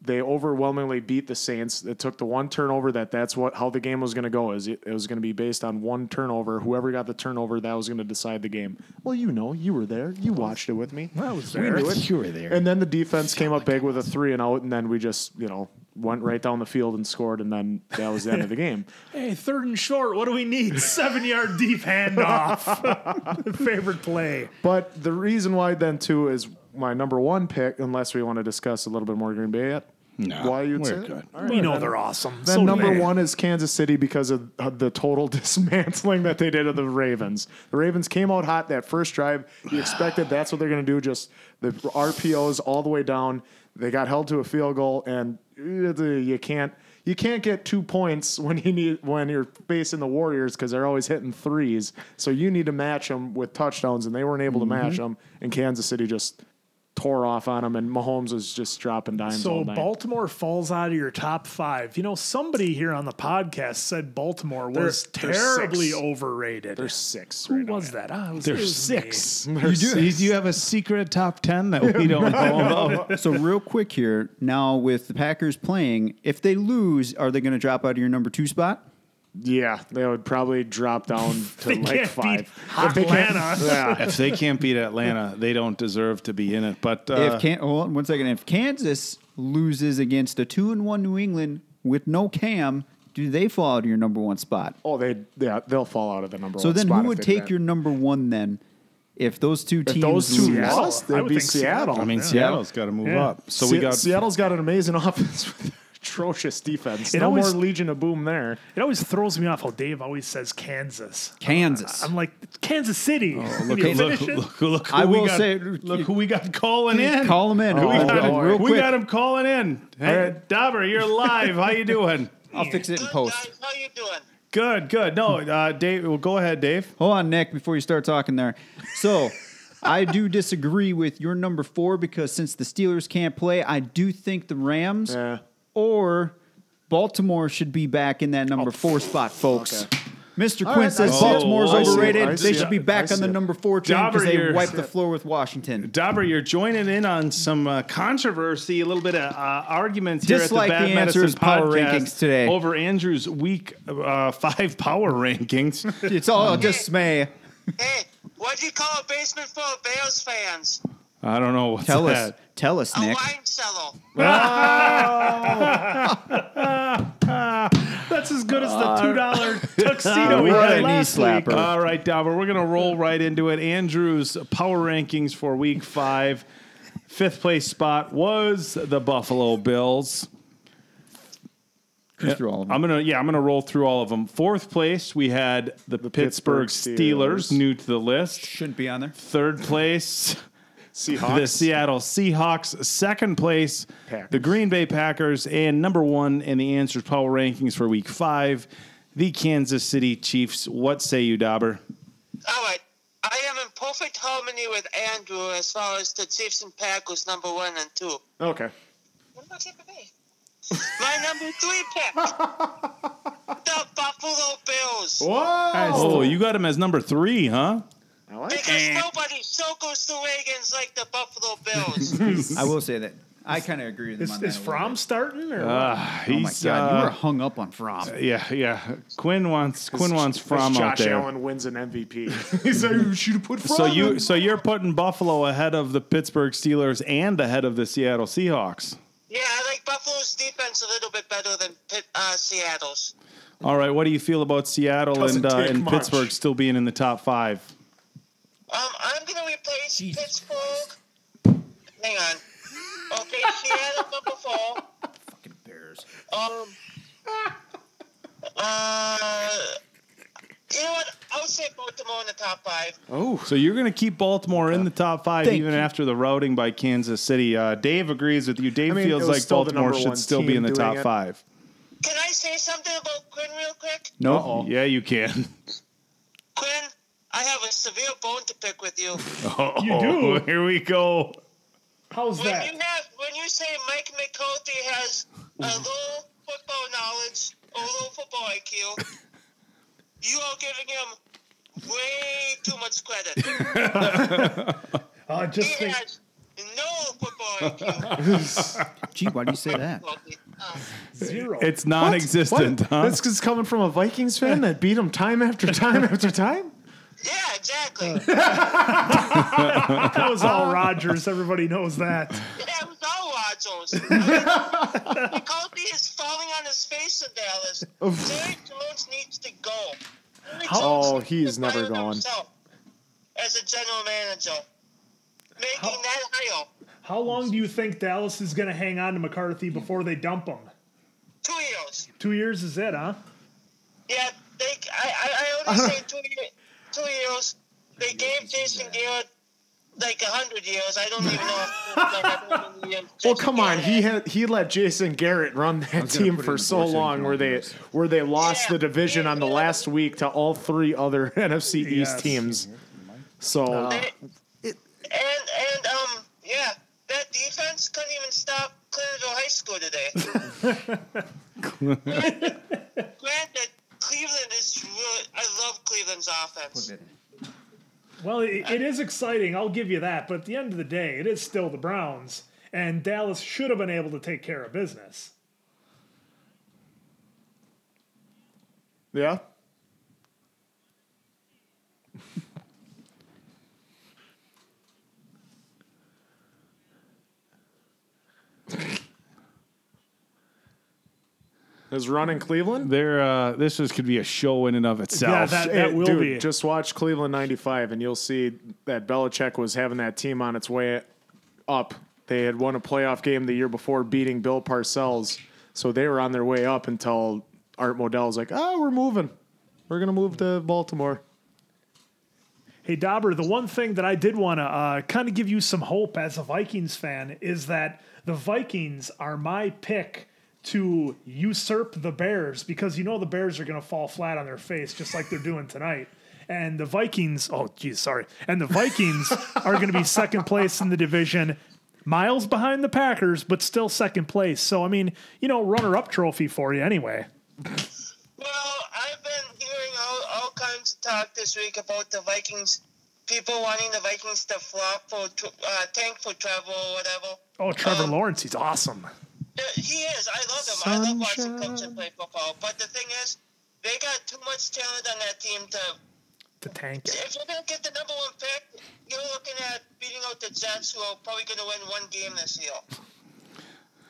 they overwhelmingly beat the Saints. It took the one turnover that that's what how the game was going to go. Is it, it was going to be based on one turnover. Whoever got the turnover, that was going to decide the game. Well, you know, you were there. You watched it with me. I was We knew it. You were there. And then the defense came up big with a three and out, and then we just you know went right down the field and scored, and then that was the end of the game. Hey, third and short. What do we need? Seven yard deep handoff. Favorite play. But the reason why then too is my number one pick, unless we want to discuss a little bit more Green Bay yet. No, why you'd we're say good. All right, We know then- they're awesome. Then So number they. one is Kansas City because of, of the total dismantling that they did of the Ravens. The Ravens came out hot that first drive. You expected that's what they're going to do. Just the RPOs all the way down. They got held to a field goal, and uh, you can't you can't get two points when you need when you're facing the Warriors because they're always hitting threes. So you need to match them with touchdowns, and they weren't able to match them. And Kansas City just tore off on them, and Mahomes was just dropping dimes So all night. Baltimore falls out of your top five. You know, somebody here on the podcast said Baltimore was they're terribly six. overrated. They're six. Who right now. was that? Ah, was, it There's was me. six. They're You six. you have a secret top ten that we don't know about. so real quick here, now with the Packers playing, if they lose, are they going to drop out of your number two spot? Yeah, they would probably drop down to They like can't five. beat hot they can't- Atlanta. yeah. If they can't beat Atlanta, they don't deserve to be in it. But uh, if can hold on one second, if Kansas loses against a two and one New England with no Cam, do they fall out of your number one spot? Oh, they yeah they'll fall out of the number So one. then, spot who if would they take that. your number one then? If those two teams, those two lose? lost? I They'd would be think Seattle. I mean, Yeah. Seattle's got to move Yeah. up. So Se- we got Seattle's got an amazing offense with atrocious defense. It no always- more Legion of Boom there. It always throws me off how Dave always says Kansas. Kansas. I'm like Kansas City. Oh, Look, Can look, look, look who I we will got, say- look who we got calling in. Call them in. we, Oh, got, oh, real we got him calling in. Hey, Dauber, you're live. How you doing? I'll fix it in Good post. guys, how you doing? Good, good. No, uh, Dave. Well, go ahead, Dave. Hold on, Nick, before you start talking there. So, I do disagree with your number four because since the Steelers can't play, I do think the Rams Yeah. Or Baltimore should be back in that number four spot, folks. Okay. Mr. All Quinn right, says I see it. Baltimore's I see it. overrated. I They see should be I back on the it. number four team Dauber, because they you're- wiped the floor with Washington. Dauber, you're joining in on some uh, controversy, a little bit of uh, arguments here Dislike at the Bad the answers Medicine power podcast rankings today. over Andrew's week uh, five power rankings. It's all dismay. Hey, what'd you call a basement full of Bears fans? I don't know what's Tell us, that. tell us, A Nick. wine cellar. Oh. That's as good as the uh, two dollar tuxedo we had a last week. All right, Dauber, we're going to roll right into it. Andrew's power rankings for week five. Fifth place spot was the Buffalo Bills. Cruise through all of them. I'm gonna yeah, I'm gonna roll through all of them. Fourth place, we had the, Pittsburgh, Pittsburgh Steelers, Steelers. new to the list. Shouldn't be on there. Third place, Seahawks. the Seattle Seahawks. Second place, Packers. the Green Bay Packers, and number one in the answers power rankings for Week Five, the Kansas City Chiefs. What say you, Dauber? All right. I am in perfect harmony with Andrew as far as the Chiefs and Packers number one and two. Okay. What about Tampa Bay? My number three pick, the Buffalo Bills. Whoa! Oh, you got him as number three, huh? I like Because nobody circles the wagons like the Buffalo Bills. I will say that I kind of agree with him Is, on that. is Fromm bit. starting or? Uh, Oh my he's, god, you uh, were hung up on Fromm. yeah, yeah. Quinn wants Quinn wants As Fromm out there. Josh. Allen wins an MVP. He's like, you should have put Fromm So you in." so you're putting Buffalo ahead of the Pittsburgh Steelers and ahead of the Seattle Seahawks. yeah, I like Buffalo's defense a little bit better than Pitt, uh, Seattle's. All right, what do you feel about Seattle Doesn't and uh, and much. Pittsburgh still being in the top five? Um, I'm gonna replace Pittsburgh. Hang on. Okay, Seattle number four. Fucking Bears. Um. Uh. You know what? I'll say Baltimore in the top five. oh, So you're going to keep Baltimore in the top five Thank even you. after the routing by Kansas City. Uh, Dave agrees with you. Dave I mean, feels like Baltimore should still be in the top it. five. Can I say something about Quinn real quick? No, Yeah, you can. Quinn, I have a severe bone to pick with you. Oh, You do? Here we go. How's When that? you have, when you say Mike McCarthy has a low football knowledge or low football IQ, you are giving him way too much credit. Uh, just He think, has no football IQ. gee, why do you say that? Um, zero. It's non-existent, What? huh? This is coming from a Vikings fan that beat him time after time after time. Yeah, exactly. Uh, that was all um, Rodgers. Everybody knows that. Yeah, it was all Rodgers. I mean, McCarthy is falling on his face in Dallas. Jerry Jones needs to go. Jerry oh, Jones Oh, needs he's never gone. As a general manager, making that hire How long do you think Dallas is going to hang on to McCarthy before they dump him? two years. Two years is it, huh? Yeah, they. I I, I only say two years. Two years. They gave Jason Garrett like a hundred years. I don't even know. If, like, I don't know the, uh, Well, Jason come on. He had- had he let Jason Garrett run that team for so the board so you long, can where they notice. where they lost Yeah, the division on the last week to all three other NFC East Yes. teams. So They- and and um yeah, that defense couldn't even stop Clearville High School today. Granted, Cleveland is really. I love Cleveland's offense. Well, it, it is exciting. I'll give you that. But at the end of the day, it is still the Browns, and Dallas should have been able to take care of business. yeah, is running Cleveland. There, uh, this is, could be a show in and of itself. Yeah, that, that Hey, will dude, be. Just watch Cleveland '95, and you'll see that Belichick was having that team on its way up. They had won a playoff game the year before, beating Bill Parcells, so they were on their way up until Art Modell was like, "Oh, we're moving. We're gonna move to Baltimore." Hey, Dauber, the one thing that I did want to uh, kind of give you some hope as a Vikings fan is that the Vikings are my pick to usurp the Bears because you know the Bears are going to fall flat on their face just like they're doing tonight. And the Vikings, oh, geez, sorry. And the Vikings are going to be second place in the division, miles behind the Packers, but still second place. So, I mean, you know, runner up trophy for you anyway. Well, I've been hearing all, all kinds of talk this week about the Vikings. People wanting the Vikings to flop for tr- uh, tank for travel or whatever. Oh, Trevor Um, Lawrence, he's awesome. He is. I love him. I love watching Clemson play football. But the thing is, they got too much talent on that team to. To tank it. If you're gonna get the number one pick, you're looking at beating out the Jets, who are probably gonna win one game this year.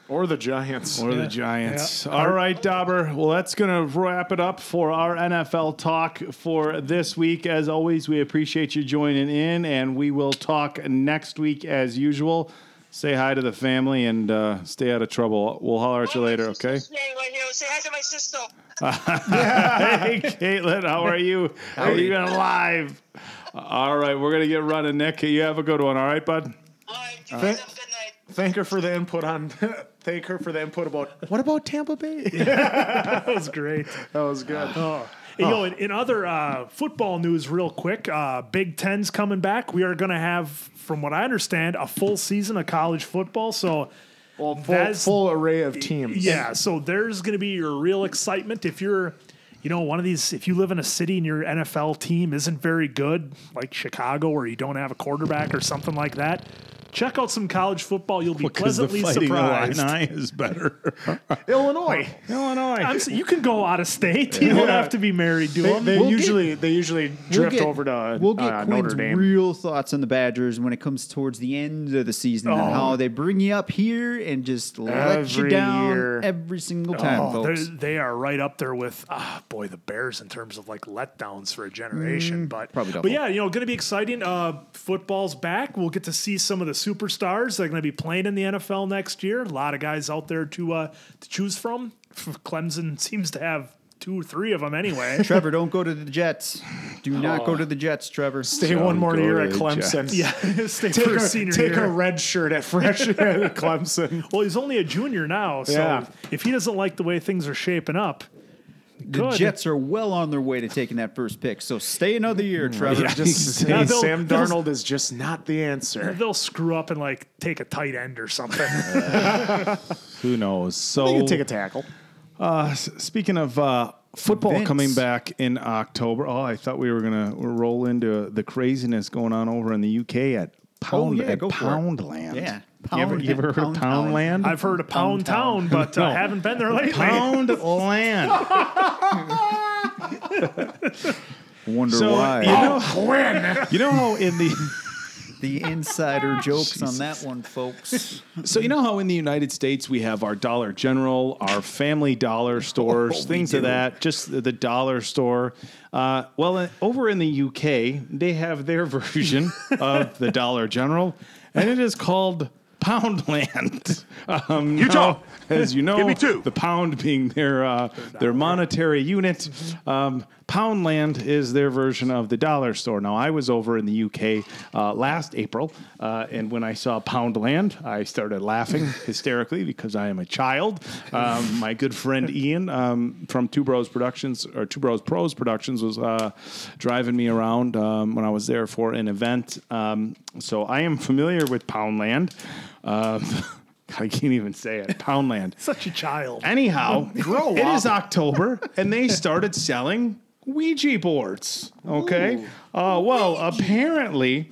Or the Giants. Or the Giants. All right, Dauber. Well, that's going to wrap it up for our NFL talk for this week. As always, we appreciate you joining in, and we will talk next week as usual. Say hi to the family and uh, stay out of trouble. We'll holler at you Oh, later, okay? staying Right here. Say hi to my sister. hey, Caitlin, how are you? How are you going live? All right, we're going to get running, Nick. You have a good one, all right, bud? All right, you guys have a good night. Thank her for the input on thank her for the input about what about Tampa Bay? That was great. that was good. Oh. Hey, You know, in, in other uh, football news, real quick, uh, Big Ten's coming back. We are going to have, from what I understand, a full season of college football. So, Well, full, full array of teams. yeah, so there's going to be your real excitement if you're, you know, one of these. If you live in a city and your NFL team isn't very good, like Chicago, or you don't have a quarterback or something like that, check out some college football. You'll be Because the pleasantly fighting surprised. Illini is better. Illinois. Illinois. I'm, s- you can go out of state. You don't have to be married to They, them. they We'll get- usually they usually We'll drift get- over to we'll get uh, Quinn's Notre Dame. real thoughts on the Badgers when it comes towards the end of the season and how they bring you up here and just let you down year. every single time, Oh, they're- folks. they are right up there with ah, boy the Bears in terms of like letdowns for a generation. but probably but yeah, you know, going to be exciting. Uh, football's back. We'll get to see some of the superstars that are going to be playing in the NFL next year. A lot of guys out there to uh, to choose from. Clemson seems to have two or three of them anyway. Trevor, don't go to the Jets. Do not go to the Jets, Trevor. Stay one more year at the Clemson. yeah, stay Take, for a, senior take year. a red shirt at fresh at Clemson. well, he's only a junior now, so Yeah. if he doesn't like the way things are shaping up, The good. Jets are well on their way to taking that first pick. So stay another year, Trevor. Yeah. Just Yeah, they'll- Sam they'll- Darnold is just not the answer. they'll screw up and like take a tight end or something. Who knows? So They can take a tackle. Uh, s- speaking of uh, football Vince. coming back in October, oh, I thought we were gonna roll into the craziness going on over in the UK at Pound Oh, yeah, at go for it. Poundland. Yeah. You ever, you ever heard Pound of Town. Poundland? I've heard of Pound Town, but uh, No. haven't been there lately. Poundland. Wonder so why. you know, when? you know how in the the insider jokes on that one, folks. So you know how in the United States we have our Dollar General, our Family Dollar stores, Oh, things of that, just the, the dollar store. Uh, well, uh, over in the UK, they have their version of the Dollar General, and it is called Poundland. Um, now, as you know, Give me two. the pound being their uh, their monetary unit. Um, Poundland is their version of the dollar store. Now, I was over in the UK uh, last April, uh, and when I saw Poundland, I started laughing hysterically because I am a child. Um, my good friend Ian um, from Two Bros Productions or Two Bros Pros Productions was uh, driving me around um, when I was there for an event. Um, so I am familiar with Poundland. Um, I can't even say it. Poundland. Such a child. Anyhow, it is October, and they started selling Ouija boards. Okay. Uh, well, apparently,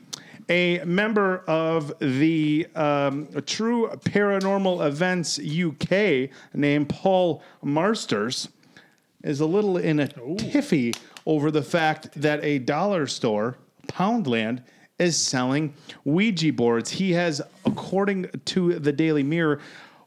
a member of the um, True Paranormal Events UK named Paul Marsters is a little in a tiffy over the fact that a dollar store, Poundland, is selling Ouija boards. He has, according to the Daily Mirror,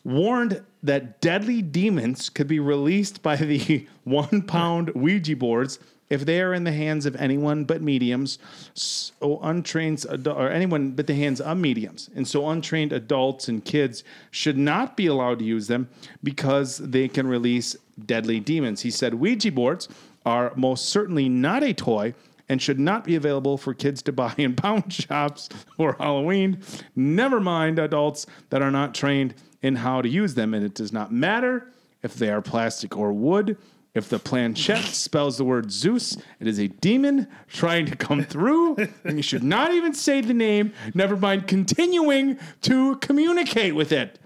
warned that deadly demons could be released by the one pound Ouija boards if they are in the hands of anyone but mediums, so untrained or anyone but the hands of mediums, and so untrained adults and kids should not be allowed to use them because they can release deadly demons. He said Ouija boards are most certainly not a toy and should not be available for kids to buy in pound shops for Halloween. Never mind adults that are not trained in how to use them, and it does not matter if they are plastic or wood. If the planchette spells the word Zozo, it is a demon trying to come through, and you should not even say the name, never mind continuing to communicate with it.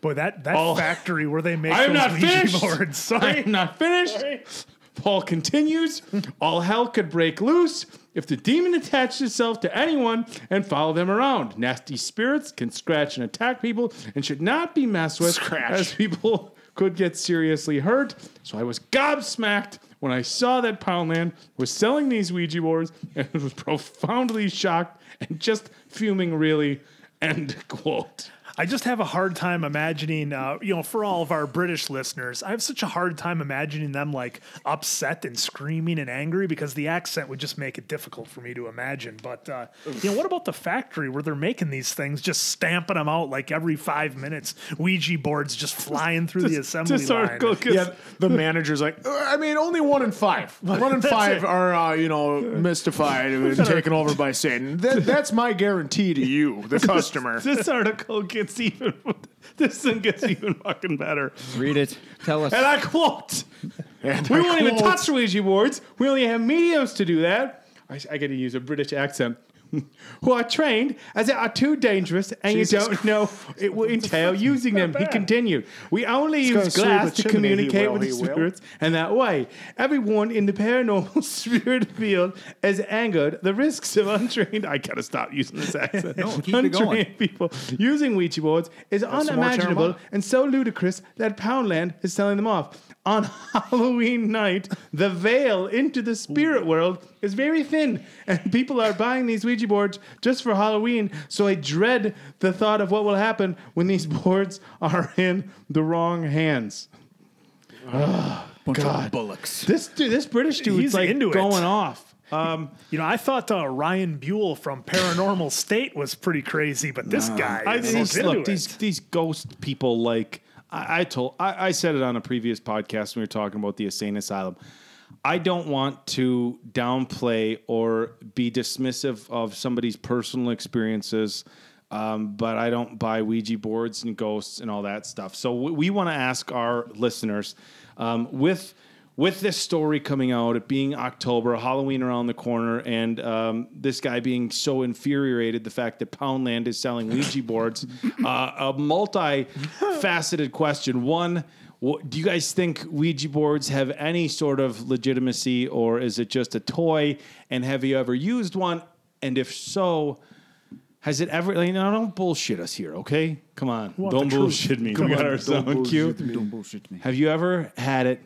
Boy, that that Oh. factory where they make I am those not Ouija finished. boards. I Sorry. am not finished. Paul continues. All hell could break loose if the demon attached itself to anyone and followed them around. Nasty spirits can scratch and attack people and should not be messed with, as people could get seriously hurt. So I was gobsmacked when I saw that Poundland was selling these Ouija boards and was profoundly shocked and just fuming, really. End quote. I just have a hard time imagining, uh, you know, for all of our British listeners, I have such a hard time imagining them like upset and screaming and angry because the accent would just make it difficult for me to imagine. But, uh, you know, what about the factory where they're making these things, just stamping them out like every five minutes, Ouija boards just flying through the assembly line? Yeah, the manager's like, "Uh, I mean, only one in five. One in five it. are, uh, you know, mystified and taken over by Satan. That, that's my guarantee to you, the customer. This article gives gets even. This thing gets even fucking better. Read it. Tell us. And I quote: We won't even touch Ouija boards. We only have mediums to do that. I, I got to use a British accent. Who are trained as they are too dangerous and you don't know it will entail using them. He continued. We only gonna use glass to communicate will, with the he will. spirits, and that way, everyone in the paranormal spirit field is angered. The risks of untrained. I gotta stop using this accent. No, untrained people using Ouija boards is more unimaginable and so ludicrous that Poundland is selling them off. On Halloween night, the veil into the spirit world is very thin, and people are buying these Ouija boards just for Halloween. So I dread the thought of what will happen when these boards are in the wrong hands. God. bullocks. This dude, this British dude's He's like into it. going off. Um, You know, I thought uh, Ryan Buell from Paranormal State was pretty crazy, but this guy I, is these, into look, it. these these ghost people. Like I, I told, I, I said it on a previous podcast when we were talking about the insane asylum. I don't want to downplay or be dismissive of somebody's personal experiences, um, but I don't buy Ouija boards and ghosts and all that stuff. So we, we want to ask our listeners um, with with this story coming out, it being October, Halloween around the corner, and um, this guy being so infuriated the fact that Poundland is selling Ouija boards, uh, a multi-faceted question. One, do you guys think Ouija boards have any sort of legitimacy, or is it just a toy? And have you ever used one? And if so, has it ever? Like, no, don't bullshit us here, okay? Come on, don't bullshit me. Come we got on, our sound cue. Don't bullshit me. Have you ever had it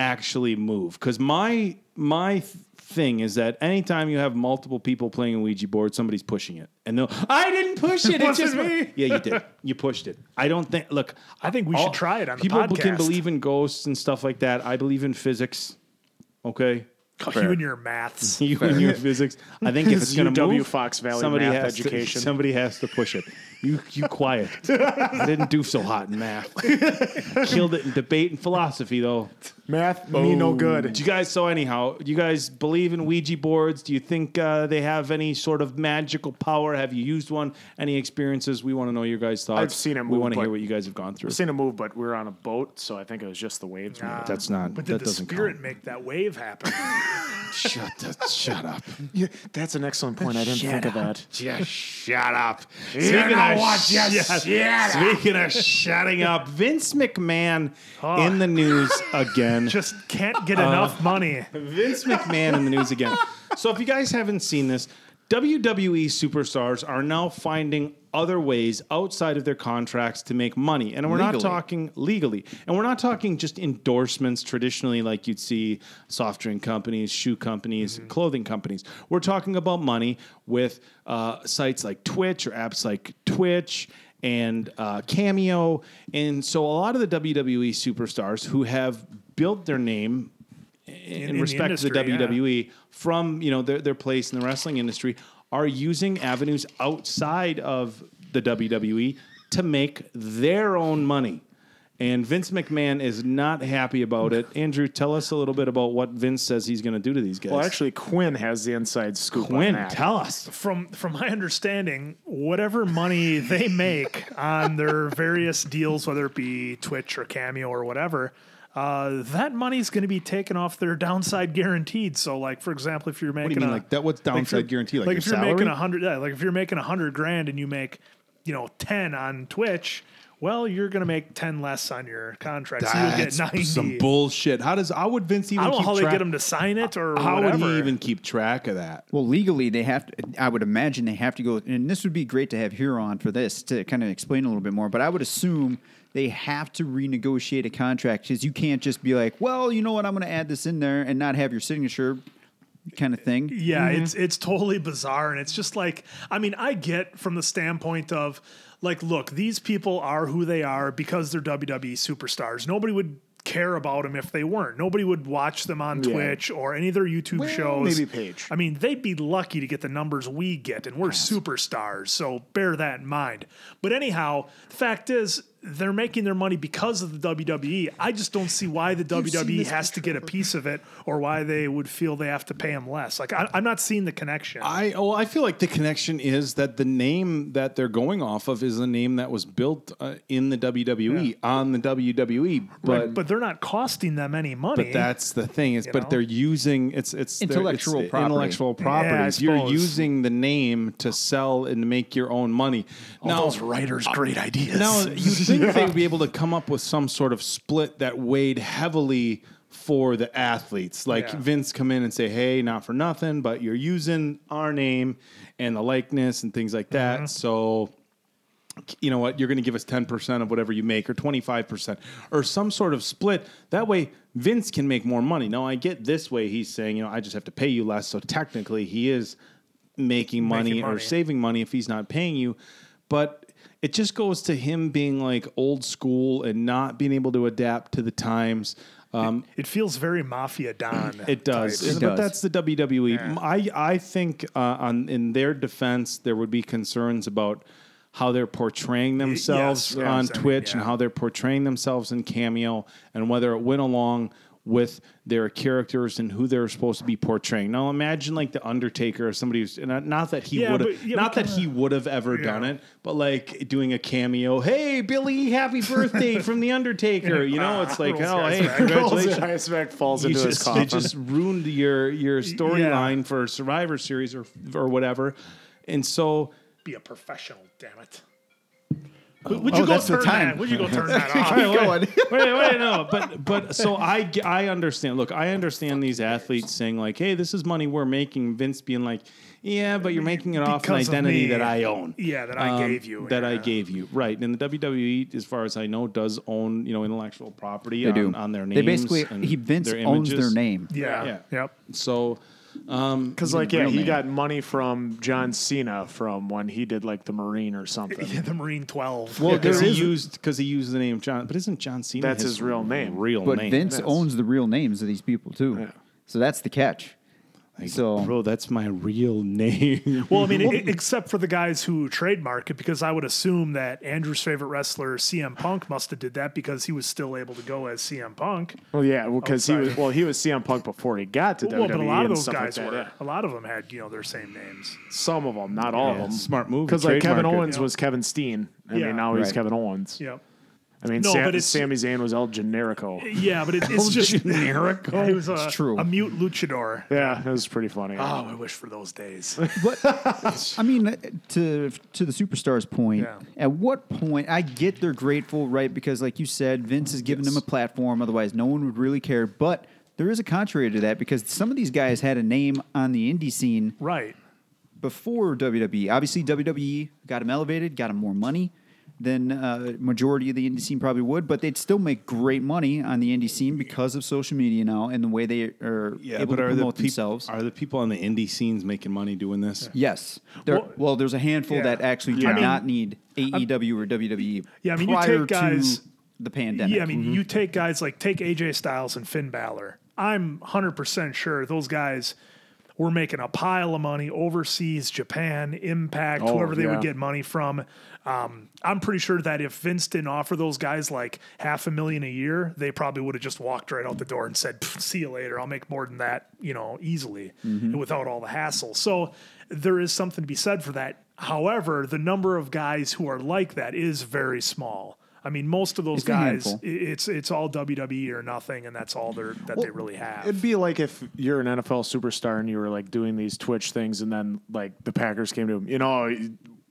actually move? Because my my thing is that anytime you have multiple people playing a Ouija board, somebody's pushing it, and they'll I didn't push it. It's just me." Yeah, you did. You pushed it. I don't think. Look, I think we should try it on the people can believe in ghosts and stuff like that. I believe in physics. Okay. You and your maths. You and your physics. I think if it's going to UW move, Fox Valley somebody math has education. To, somebody has to push it. You, you quiet. I didn't do so hot in math. Killed it in debate and philosophy, though. Math me no good. Do you guys? So anyhow, do you guys believe in Ouija boards? Do you think uh, they have any sort of magical power? Have you used one? Any experiences? We want to know your guys' thoughts. I've seen it Move, We want to hear what you guys have gone through. I've seen a move, but we were on a boat, so I think it was just the waves. maybe. That's not. But that did the doesn't spirit count. make that wave happen? Shut. the- shut up. Yeah, that's an excellent point. I didn't think of that. Just shut up. Speaking of shut- Speaking of shutting up, Vince McMahon oh. in the news again. Just can't get enough uh, money. Vince McMahon in the news again. So if you guys haven't seen this, WWE superstars are now finding other ways outside of their contracts to make money. And we're not talking legally. And we're not talking just endorsements traditionally like you'd see soft drink companies, shoe companies, clothing companies. We're talking about money with uh, sites like Twitch or apps like Twitch and uh, Cameo. And so a lot of the WWE superstars who have built their name in, in the respect to the industry, yeah. WWE from you know their, their place in the wrestling industry are using avenues outside of the WWE to make their own money. And Vince McMahon is not happy about it. Andrew, tell us a little bit about what Vince says he's going to do to these guys. Well, actually, Quinn has the inside scoop. Quinn, on that. tell us. From from my understanding, whatever money they make on their various deals, whether it be Twitch or Cameo or whatever, uh, that money's going to be taken off their downside guaranteed. So, like for example, if you're making do you mean, a, like that- what's if you're- downside guaranteed? Like your if you're salary? making a hundred, yeah, like if you're making a hundred grand and you make, you know, ten on Twitch, well, you're going to make ten less on your contract, so you'll get ninety. some bullshit. How does how would Vince even I don't know keep how they get them to sign it or how whatever. would he even keep track of that? Well, legally, they have to. I would imagine they have to go, and this would be great to have Huron for this to kind of explain a little bit more. But I would assume they have to renegotiate a contract because you can't just be like, well, you know what, I'm going to add this in there and not have your signature, kind of thing. Yeah, Mm-hmm. it's it's totally bizarre, and it's just like I mean, I get from the standpoint of like, look, these people are who they are because they're WWE superstars. Nobody would care about them if they weren't. Nobody would watch them on Yeah. Twitch or any of their YouTube shows. maybe Paige. I mean, they'd be lucky to get the numbers we get, and we're superstars. So bear that in mind. But anyhow, the fact is, they're making their money because of the WWE. I just don't see why the WWE has to get a piece of it or why they would feel they have to pay them less. Like I, I'm not seeing the connection. I oh, I feel like the connection is that the name that they're going off of is a name that was built uh, in the WWE on the WWE, but Right, but they're not costing them any money. But that's the thing is, You but know? they're using it's it's Intellectual it's property. intellectual I properties. You're using the name to sell and make your own money. now, those writers' great ideas. now you'd think they would be able to come up with some sort of split that weighed heavily for the athletes. Like Yeah. Vince come in and say, "Hey, not for nothing, but you're using our name and the likeness and things like that." Mm-hmm. So you know what, you're going to give us 10% of whatever you make or 25% or some sort of split. That way, Vince can make more money. Now, I get this way. He's saying, you know, I just have to pay you less. So technically, he is making money, Making or saving money if he's not paying you. But it just goes to him being like old school and not being able to adapt to the times. Um, it feels very mafia don. it does, It but does. that's the WWE. I I think uh, on in their defense, there would be concerns about how they're portraying themselves yes, on yes, I mean, Twitch and how they're portraying themselves in Cameo, and whether it went along with their characters and who they're supposed to be portraying. Now, imagine like the Undertaker or somebody who's not, not that he Yeah, would have, yeah, not that he would have ever Yeah. done it, but like doing a cameo. Hey, Billy, happy birthday from the Undertaker. You know, ah, it's like, oh, hey, congratulations I expect falls you into his coffin. they just ruined your your storyline for Survivor Series or or whatever, and so Be a professional, damn it. Would, oh, would you Oh, go that's the turn time. that? Would you go turn that off? Keep wait, wait, wait, no, but but so I I understand. Look, I understand these athletes saying like, hey, this is money we're making. Vince being like, yeah, but you're making it off an Because of identity me. that I own. Yeah, that I um, gave you, That I yeah. gave you. Right. And the WWE, as far as I know, does own, you know, intellectual property They on, do. on their names. They basically and he Vince their owns their images. name. Yeah. Yeah. Yep. So Um, because like yeah, he name. got money from John Cena from when he did like the Marine or something. Yeah, the Marine 12. Well, because there he used because he used the name John, but isn't John Cena? That's his real name. Real But name. Vince Yes. owns the real names of these people too. So that's the catch. So bro, that's my real name. Well, I mean, except for the guys who trademark it, because I would assume that Andrew's favorite wrestler, CM Punk, must have did that because he was still able to go as CM Punk. Well, yeah, because he was well, he was CM Punk before he got to Well, WWE. but a lot of those guys like were. yeah. A lot of them had, you know, their same names. Some of them, not all Yeah, of them. smart move. Because like Kevin Trademark it. Owens was Kevin Steen. I Yeah. mean, now he's Right. Kevin Owens. Yep. I mean, No, Sam, but it's- Sami Zayn was El Generico. Yeah, but it, it's just generic. He was a, true. a mute luchador. Yeah, it was pretty funny. Oh, I wish for those days. But I mean, uh, to to the superstars point, Yeah. at what point I get they're grateful, right? Because like you said, Vince is giving them a platform. Otherwise, no one would really care. But there is a contrary to that because some of these guys had a name on the indie scene right. before WWE. Obviously, WWE got them elevated, got them more money than uh, majority of the indie scene probably would, but they'd still make great money on the indie scene because of social media now and the way they are Yeah, able to are the promote peop- themselves. Are the people on the indie scenes making money doing this? Yes. There, Well- well, there's a handful Yeah. that actually do I mean- not need AEW or WWE. Yeah, I mean, you prior take guys- to the pandemic. Yeah, I mean, you take guys like take AJ Styles and Finn Balor. I'm 100% sure those guys were making a pile of money overseas, Japan, Impact, Oh, whoever they yeah. would get money from. Um, I'm pretty sure that if Vince didn't offer those guys like half a million a year, they probably would have just walked right out the door and said, "See you later. I'll make more than that," you know, easily without all the hassle. So there is something to be said for that. However, the number of guys who are like that is very small. I mean, most of those It's guys, it's it's all WWE or nothing, and that's all they're that they really have. It'd be like if you're an NFL superstar and you were like doing these Twitch things, and then like the Packers came to him, you know,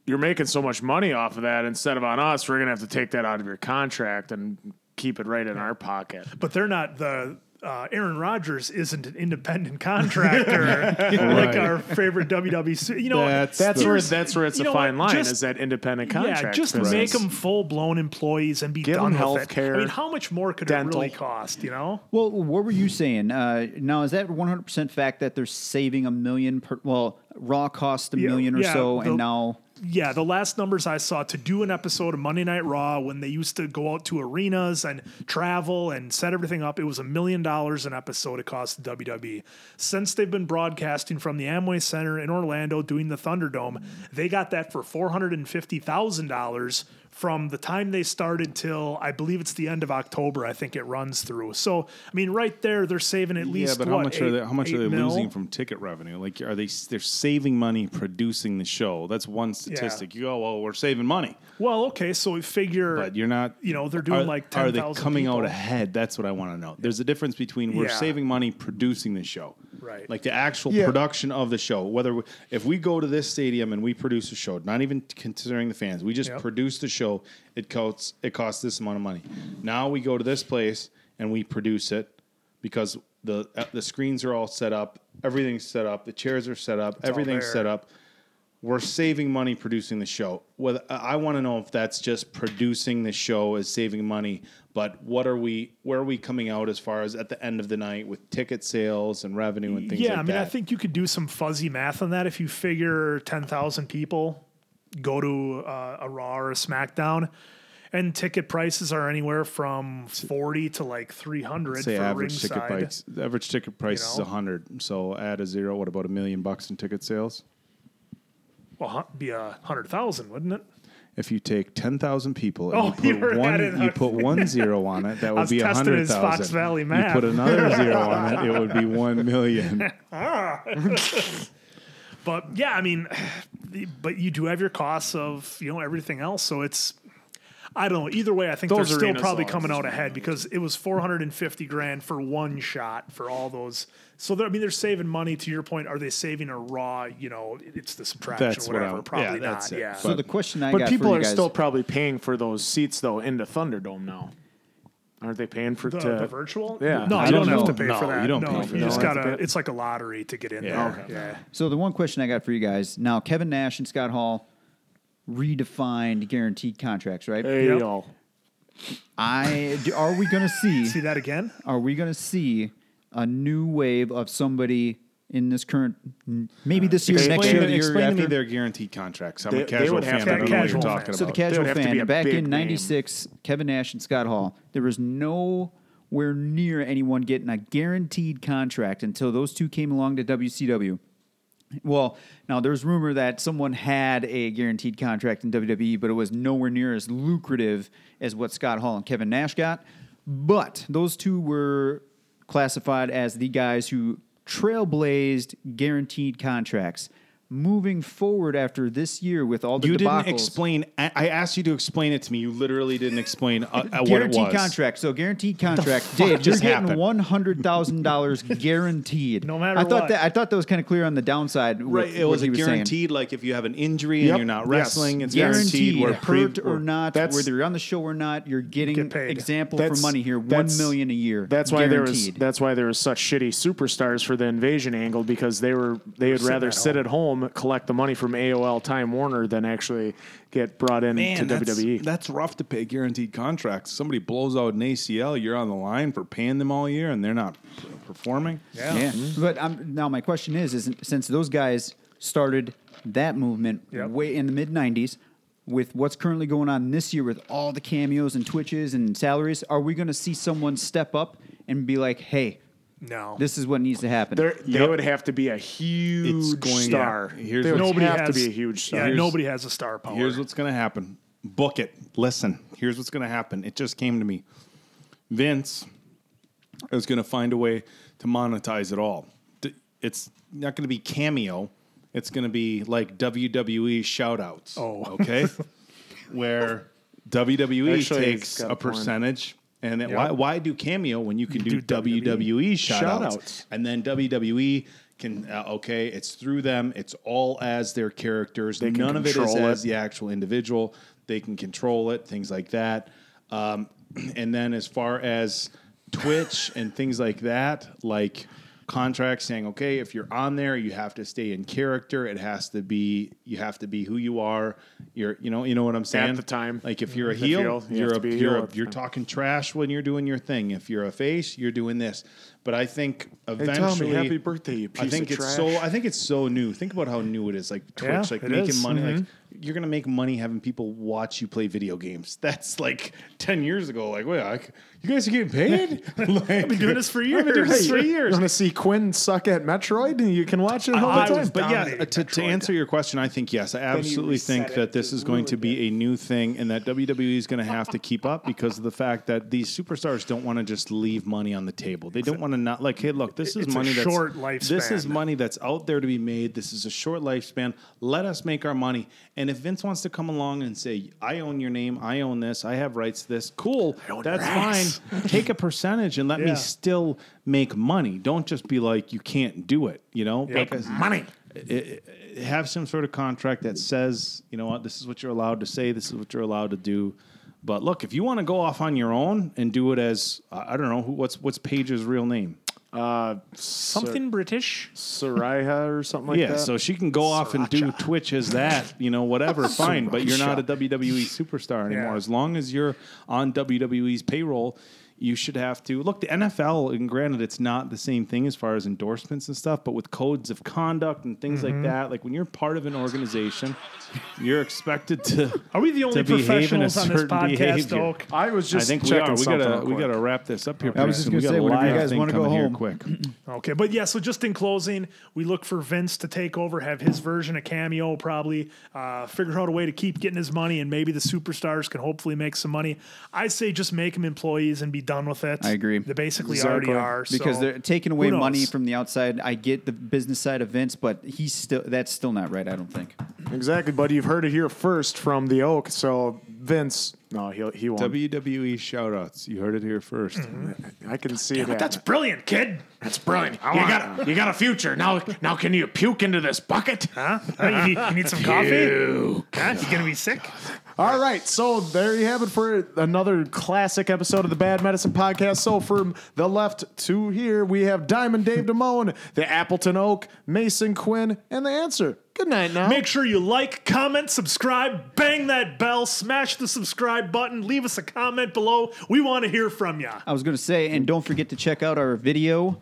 you're making so much money off of that. Instead of on us, we're gonna have to take that out of your contract and keep it right in our pocket. but they're not the uh, Aaron Rodgers isn't an independent contractor like our favorite WWE. You know, That's That's where that's where it's a fine what? line Just- is that independent contractor. yeah, just business. make them full blown employees and be Give done 'em with health it. care, I mean, how much more could dental. it really cost? You know, well, what were you saying? Uh, now, is that 100% fact that they're saving a million per, well, Raw cost a Yeah, million or yeah, so, the- and now yeah, the last numbers I saw to do an episode of Monday Night Raw when they used to go out to arenas and travel and set everything up, it was a million dollars an episode it cost the WWE. Since they've been broadcasting from the Amway Center in Orlando doing the Thunderdome, they got that for four hundred and fifty thousand dollars from the time they started till I believe it's the end of October. I think it runs through. So I mean, right there, they're saving at least. Yeah, but what, how much are they? How much are they mil? losing from ticket revenue? Like, are they? They're saving money producing the show. That's one statistic. You go, oh, well, we're saving money, Well, okay, so we figure, but you're not. you know, they're doing are, like are they coming out ahead? That's what I want to know. There's a difference between we're Yeah. saving money producing the show, Right. Like the actual Yeah. production of the show. Whether we, if we go to this stadium and we produce a show, not even considering the fans, we just Yep. produce the show. It costs it costs this amount of money. Now we go to this place and we produce it because the uh, the screens are all set up, everything's set up, the chairs are set up, all everything's set up we're saving money producing the show. Whether I want to know if that's just producing the show is saving money, but what are we? Where are we coming out as far as at the end of the night with ticket sales and revenue and things like that? Yeah, like I mean, that? I think you could do some fuzzy math on that if you figure ten thousand people go to uh, a Raw or a SmackDown. And ticket prices are anywhere from forty to like three hundred say for average ticket ringside. price. The average ticket price is know? a hundred. So add a zero. What about a million bucks in ticket sales? Well, be a hundred thousand, wouldn't it? If you take ten thousand people and Oh, you put one, you put one zero on it, that would be a hundred thousand. hundred his Fox thousand. Valley You put another zero on it, it would be one million. Ah. But yeah, I mean, but you do have your costs of you know everything else, so it's. I don't know. Either way, I think Those they're still probably though, coming out ahead because it was 450 grand for one shot for all those. So I mean, they're saving money. To your point, are they saving a raw? You know, it's the subtraction, That's what whatever. I'm- probably yeah, that's not. it. Yeah. So the question I But got people for are you guys, still probably paying for those seats though into Thunderdome now. Aren't they paying for the, to the virtual? Yeah. No, I you don't don't, have know. to pay No, for that. you don't no, pay for you that. just You don't have gotta. pay? It's like a lottery to get in Yeah. there. Yeah. So the one question I got for you guys now, Kevin Nash and Scott Hall redefined guaranteed contracts, right? Hey Yep. y'all. I do- are we going to see? See that again? Are we going to see a new wave of somebody in this current, maybe this year, Explain, next year, to- the year explain to me after? their guaranteed contracts. I'm They- a they casual would have fan. to I don't be know what you're casual talking fans. So the about. casual would have to be fan, back big in name. '96, Kevin Nash and Scott Hall, there was nowhere near anyone getting a guaranteed contract until those two came along to WCW. Well, now there's rumor that someone had a guaranteed contract in WWE, but it was nowhere near as lucrative as what Scott Hall and Kevin Nash got. But those two were classified as the guys who trailblazed guaranteed contracts. Moving forward after this year with all the You debacles, didn't explain. I I asked you to explain it to me. You literally didn't explain uh, uh, what it guaranteed was. contract. So guaranteed contract, fuck Dave, you're getting one hundred thousand dollars guaranteed. No matter I thought what. that I thought that was kind of clear on the downside. Right, with it was he a saying. guaranteed. Like if you have an injury and you're not Yes. wrestling, it's guaranteed, guaranteed. Where pre- hurt or not, That's- whether you're on the show or not, you're getting Get paid. example for money here, million a year. That's why there was that's why there was such shitty superstars for the invasion angle because they were they would rather sit at home collect the money from AOL Time Warner than actually get brought in Man, to that's, WWE. that's rough to pay guaranteed contracts. Somebody blows out an ACL, you're on the line for paying them all year, and they're not performing. Yeah, but um, now my question is: is since those guys started that movement Yep. way in the mid '90s, with what's currently going on this year with all the cameos and twitches and salaries, are we going to see someone step up and be like, "Hey, No. this is what needs to happen"? They're- They Yep. would have to be a huge going- star. yeah. Here's they nobody has to be a huge star. Yeah, Here's- nobody has a star power. Here's what's going to happen. Book it. Listen. Here's what's going to happen. It just came to me. Vince is going to find a way to monetize it all. It's not going to be cameo. It's going to be like WWE shoutouts. Oh. okay. Where WWE Actually, takes it's a a point. percentage. And then why, why do cameo when you can do, Do WWE WWE shoutouts? And then WWE can, uh, okay, it's through them. It's all as their characters. can None of it is control as the actual individual. They can control it, things like that. Um, and then as far as Twitch and things like that, like contracts saying, okay, if you're on there, you have to stay in character. It has to be, you have to be who you are. You're, you know, you know what I'm saying. At the time. like if mm-hmm. you're a heel, heel, you you're a, a you're, a, you're talking trash when you're doing your thing. If you're a face, you're doing this. But I think eventually, tell me, happy birthday, you piece I think of it's trash. so. I think it's so new. Think about how new it is. Like Twitch, Yeah, like making is. money. Like mm-hmm. You're gonna make money having people watch you play video games. That's like ten years ago. Like, wait, I c you guys are getting paid? like, I've been doing this for I've been doing years. this for You want to see Quinn suck at Metroid? You can watch it all I the time. But yeah, uh, to, to answer your question, I think yes. I absolutely think that this is going to be a new thing, and that WWE is going to have to keep up because of the fact that these superstars don't want to just leave money on the table. They don't want to not like, hey, look, this is It's a money that's short This is money that's out there to be made. This is a short lifespan. Let us make our money. And if Vince wants to come along and say, I own your name, I own this, I have rights to this, cool, that's fine. Take a percentage and let Yeah. me still make money. Don't just be like, you can't do it. You know, Yep. Because Money. have some sort of contract that says, you know what, this is what you're allowed to say, this is what you're allowed to do. But look, if you want to go off on your own and do it as I don't know who, what's what's Paige's real name? Uh, Something British. Soraya or something like yeah, that. so she can go off and do Twitch as that, you know, whatever, fine. But you're not a WWE superstar anymore. Yeah. As long as you're on WWE's payroll, you should have to look. The NFL, and granted, it's not the same thing as far as endorsements and stuff, but with codes of conduct and things Mm-hmm. like that, like when you're part of an organization, you're expected to. Are we the only to behave in a professionals on this podcast. Oak? I was I just think we checking are. We gotta we gotta wrap this up here. I was just gonna say, a whenever you guys wanna go coming here home. quick. Okay, but yeah, so just in closing, we look for Vince to take over, have his version of Cameo, probably uh, figure out a way to keep getting his money, and maybe the superstars can hopefully make some money. I'd say just make them employees and be done with it. I agree. They basically Exactly. already are. because so they're taking away money from the outside. I get the business side of Vince, but he's still that's still not right. I don't think. Exactly, buddy. You've heard it here first from the Oak. So Vince, no, he he won't. WWE shoutouts. You heard it here 1st Mm-hmm. I can see that. That's brilliant, kid. that's brilliant. You got you got a future now. Now can you puke into this bucket? Huh? Huh? you, need, you need some coffee? Huh? You gonna be sick? All right, so there you have it for another classic episode of the Bad Medicine Podcast. So from the left to here, we have Diamond Dave Damone, the Appleton Oak, Mason Quinn, and the answer. Good night now. Make sure you like, comment, subscribe, bang that bell, smash the subscribe button, leave us a comment below. We want to hear from you. I was going to say, and don't forget to check out our video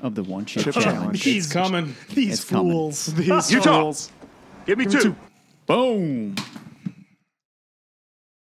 of the one chip, Chip challenge. challenge. These, coming. these It's coming. fools. These Utah. fools. Give me two. Boom.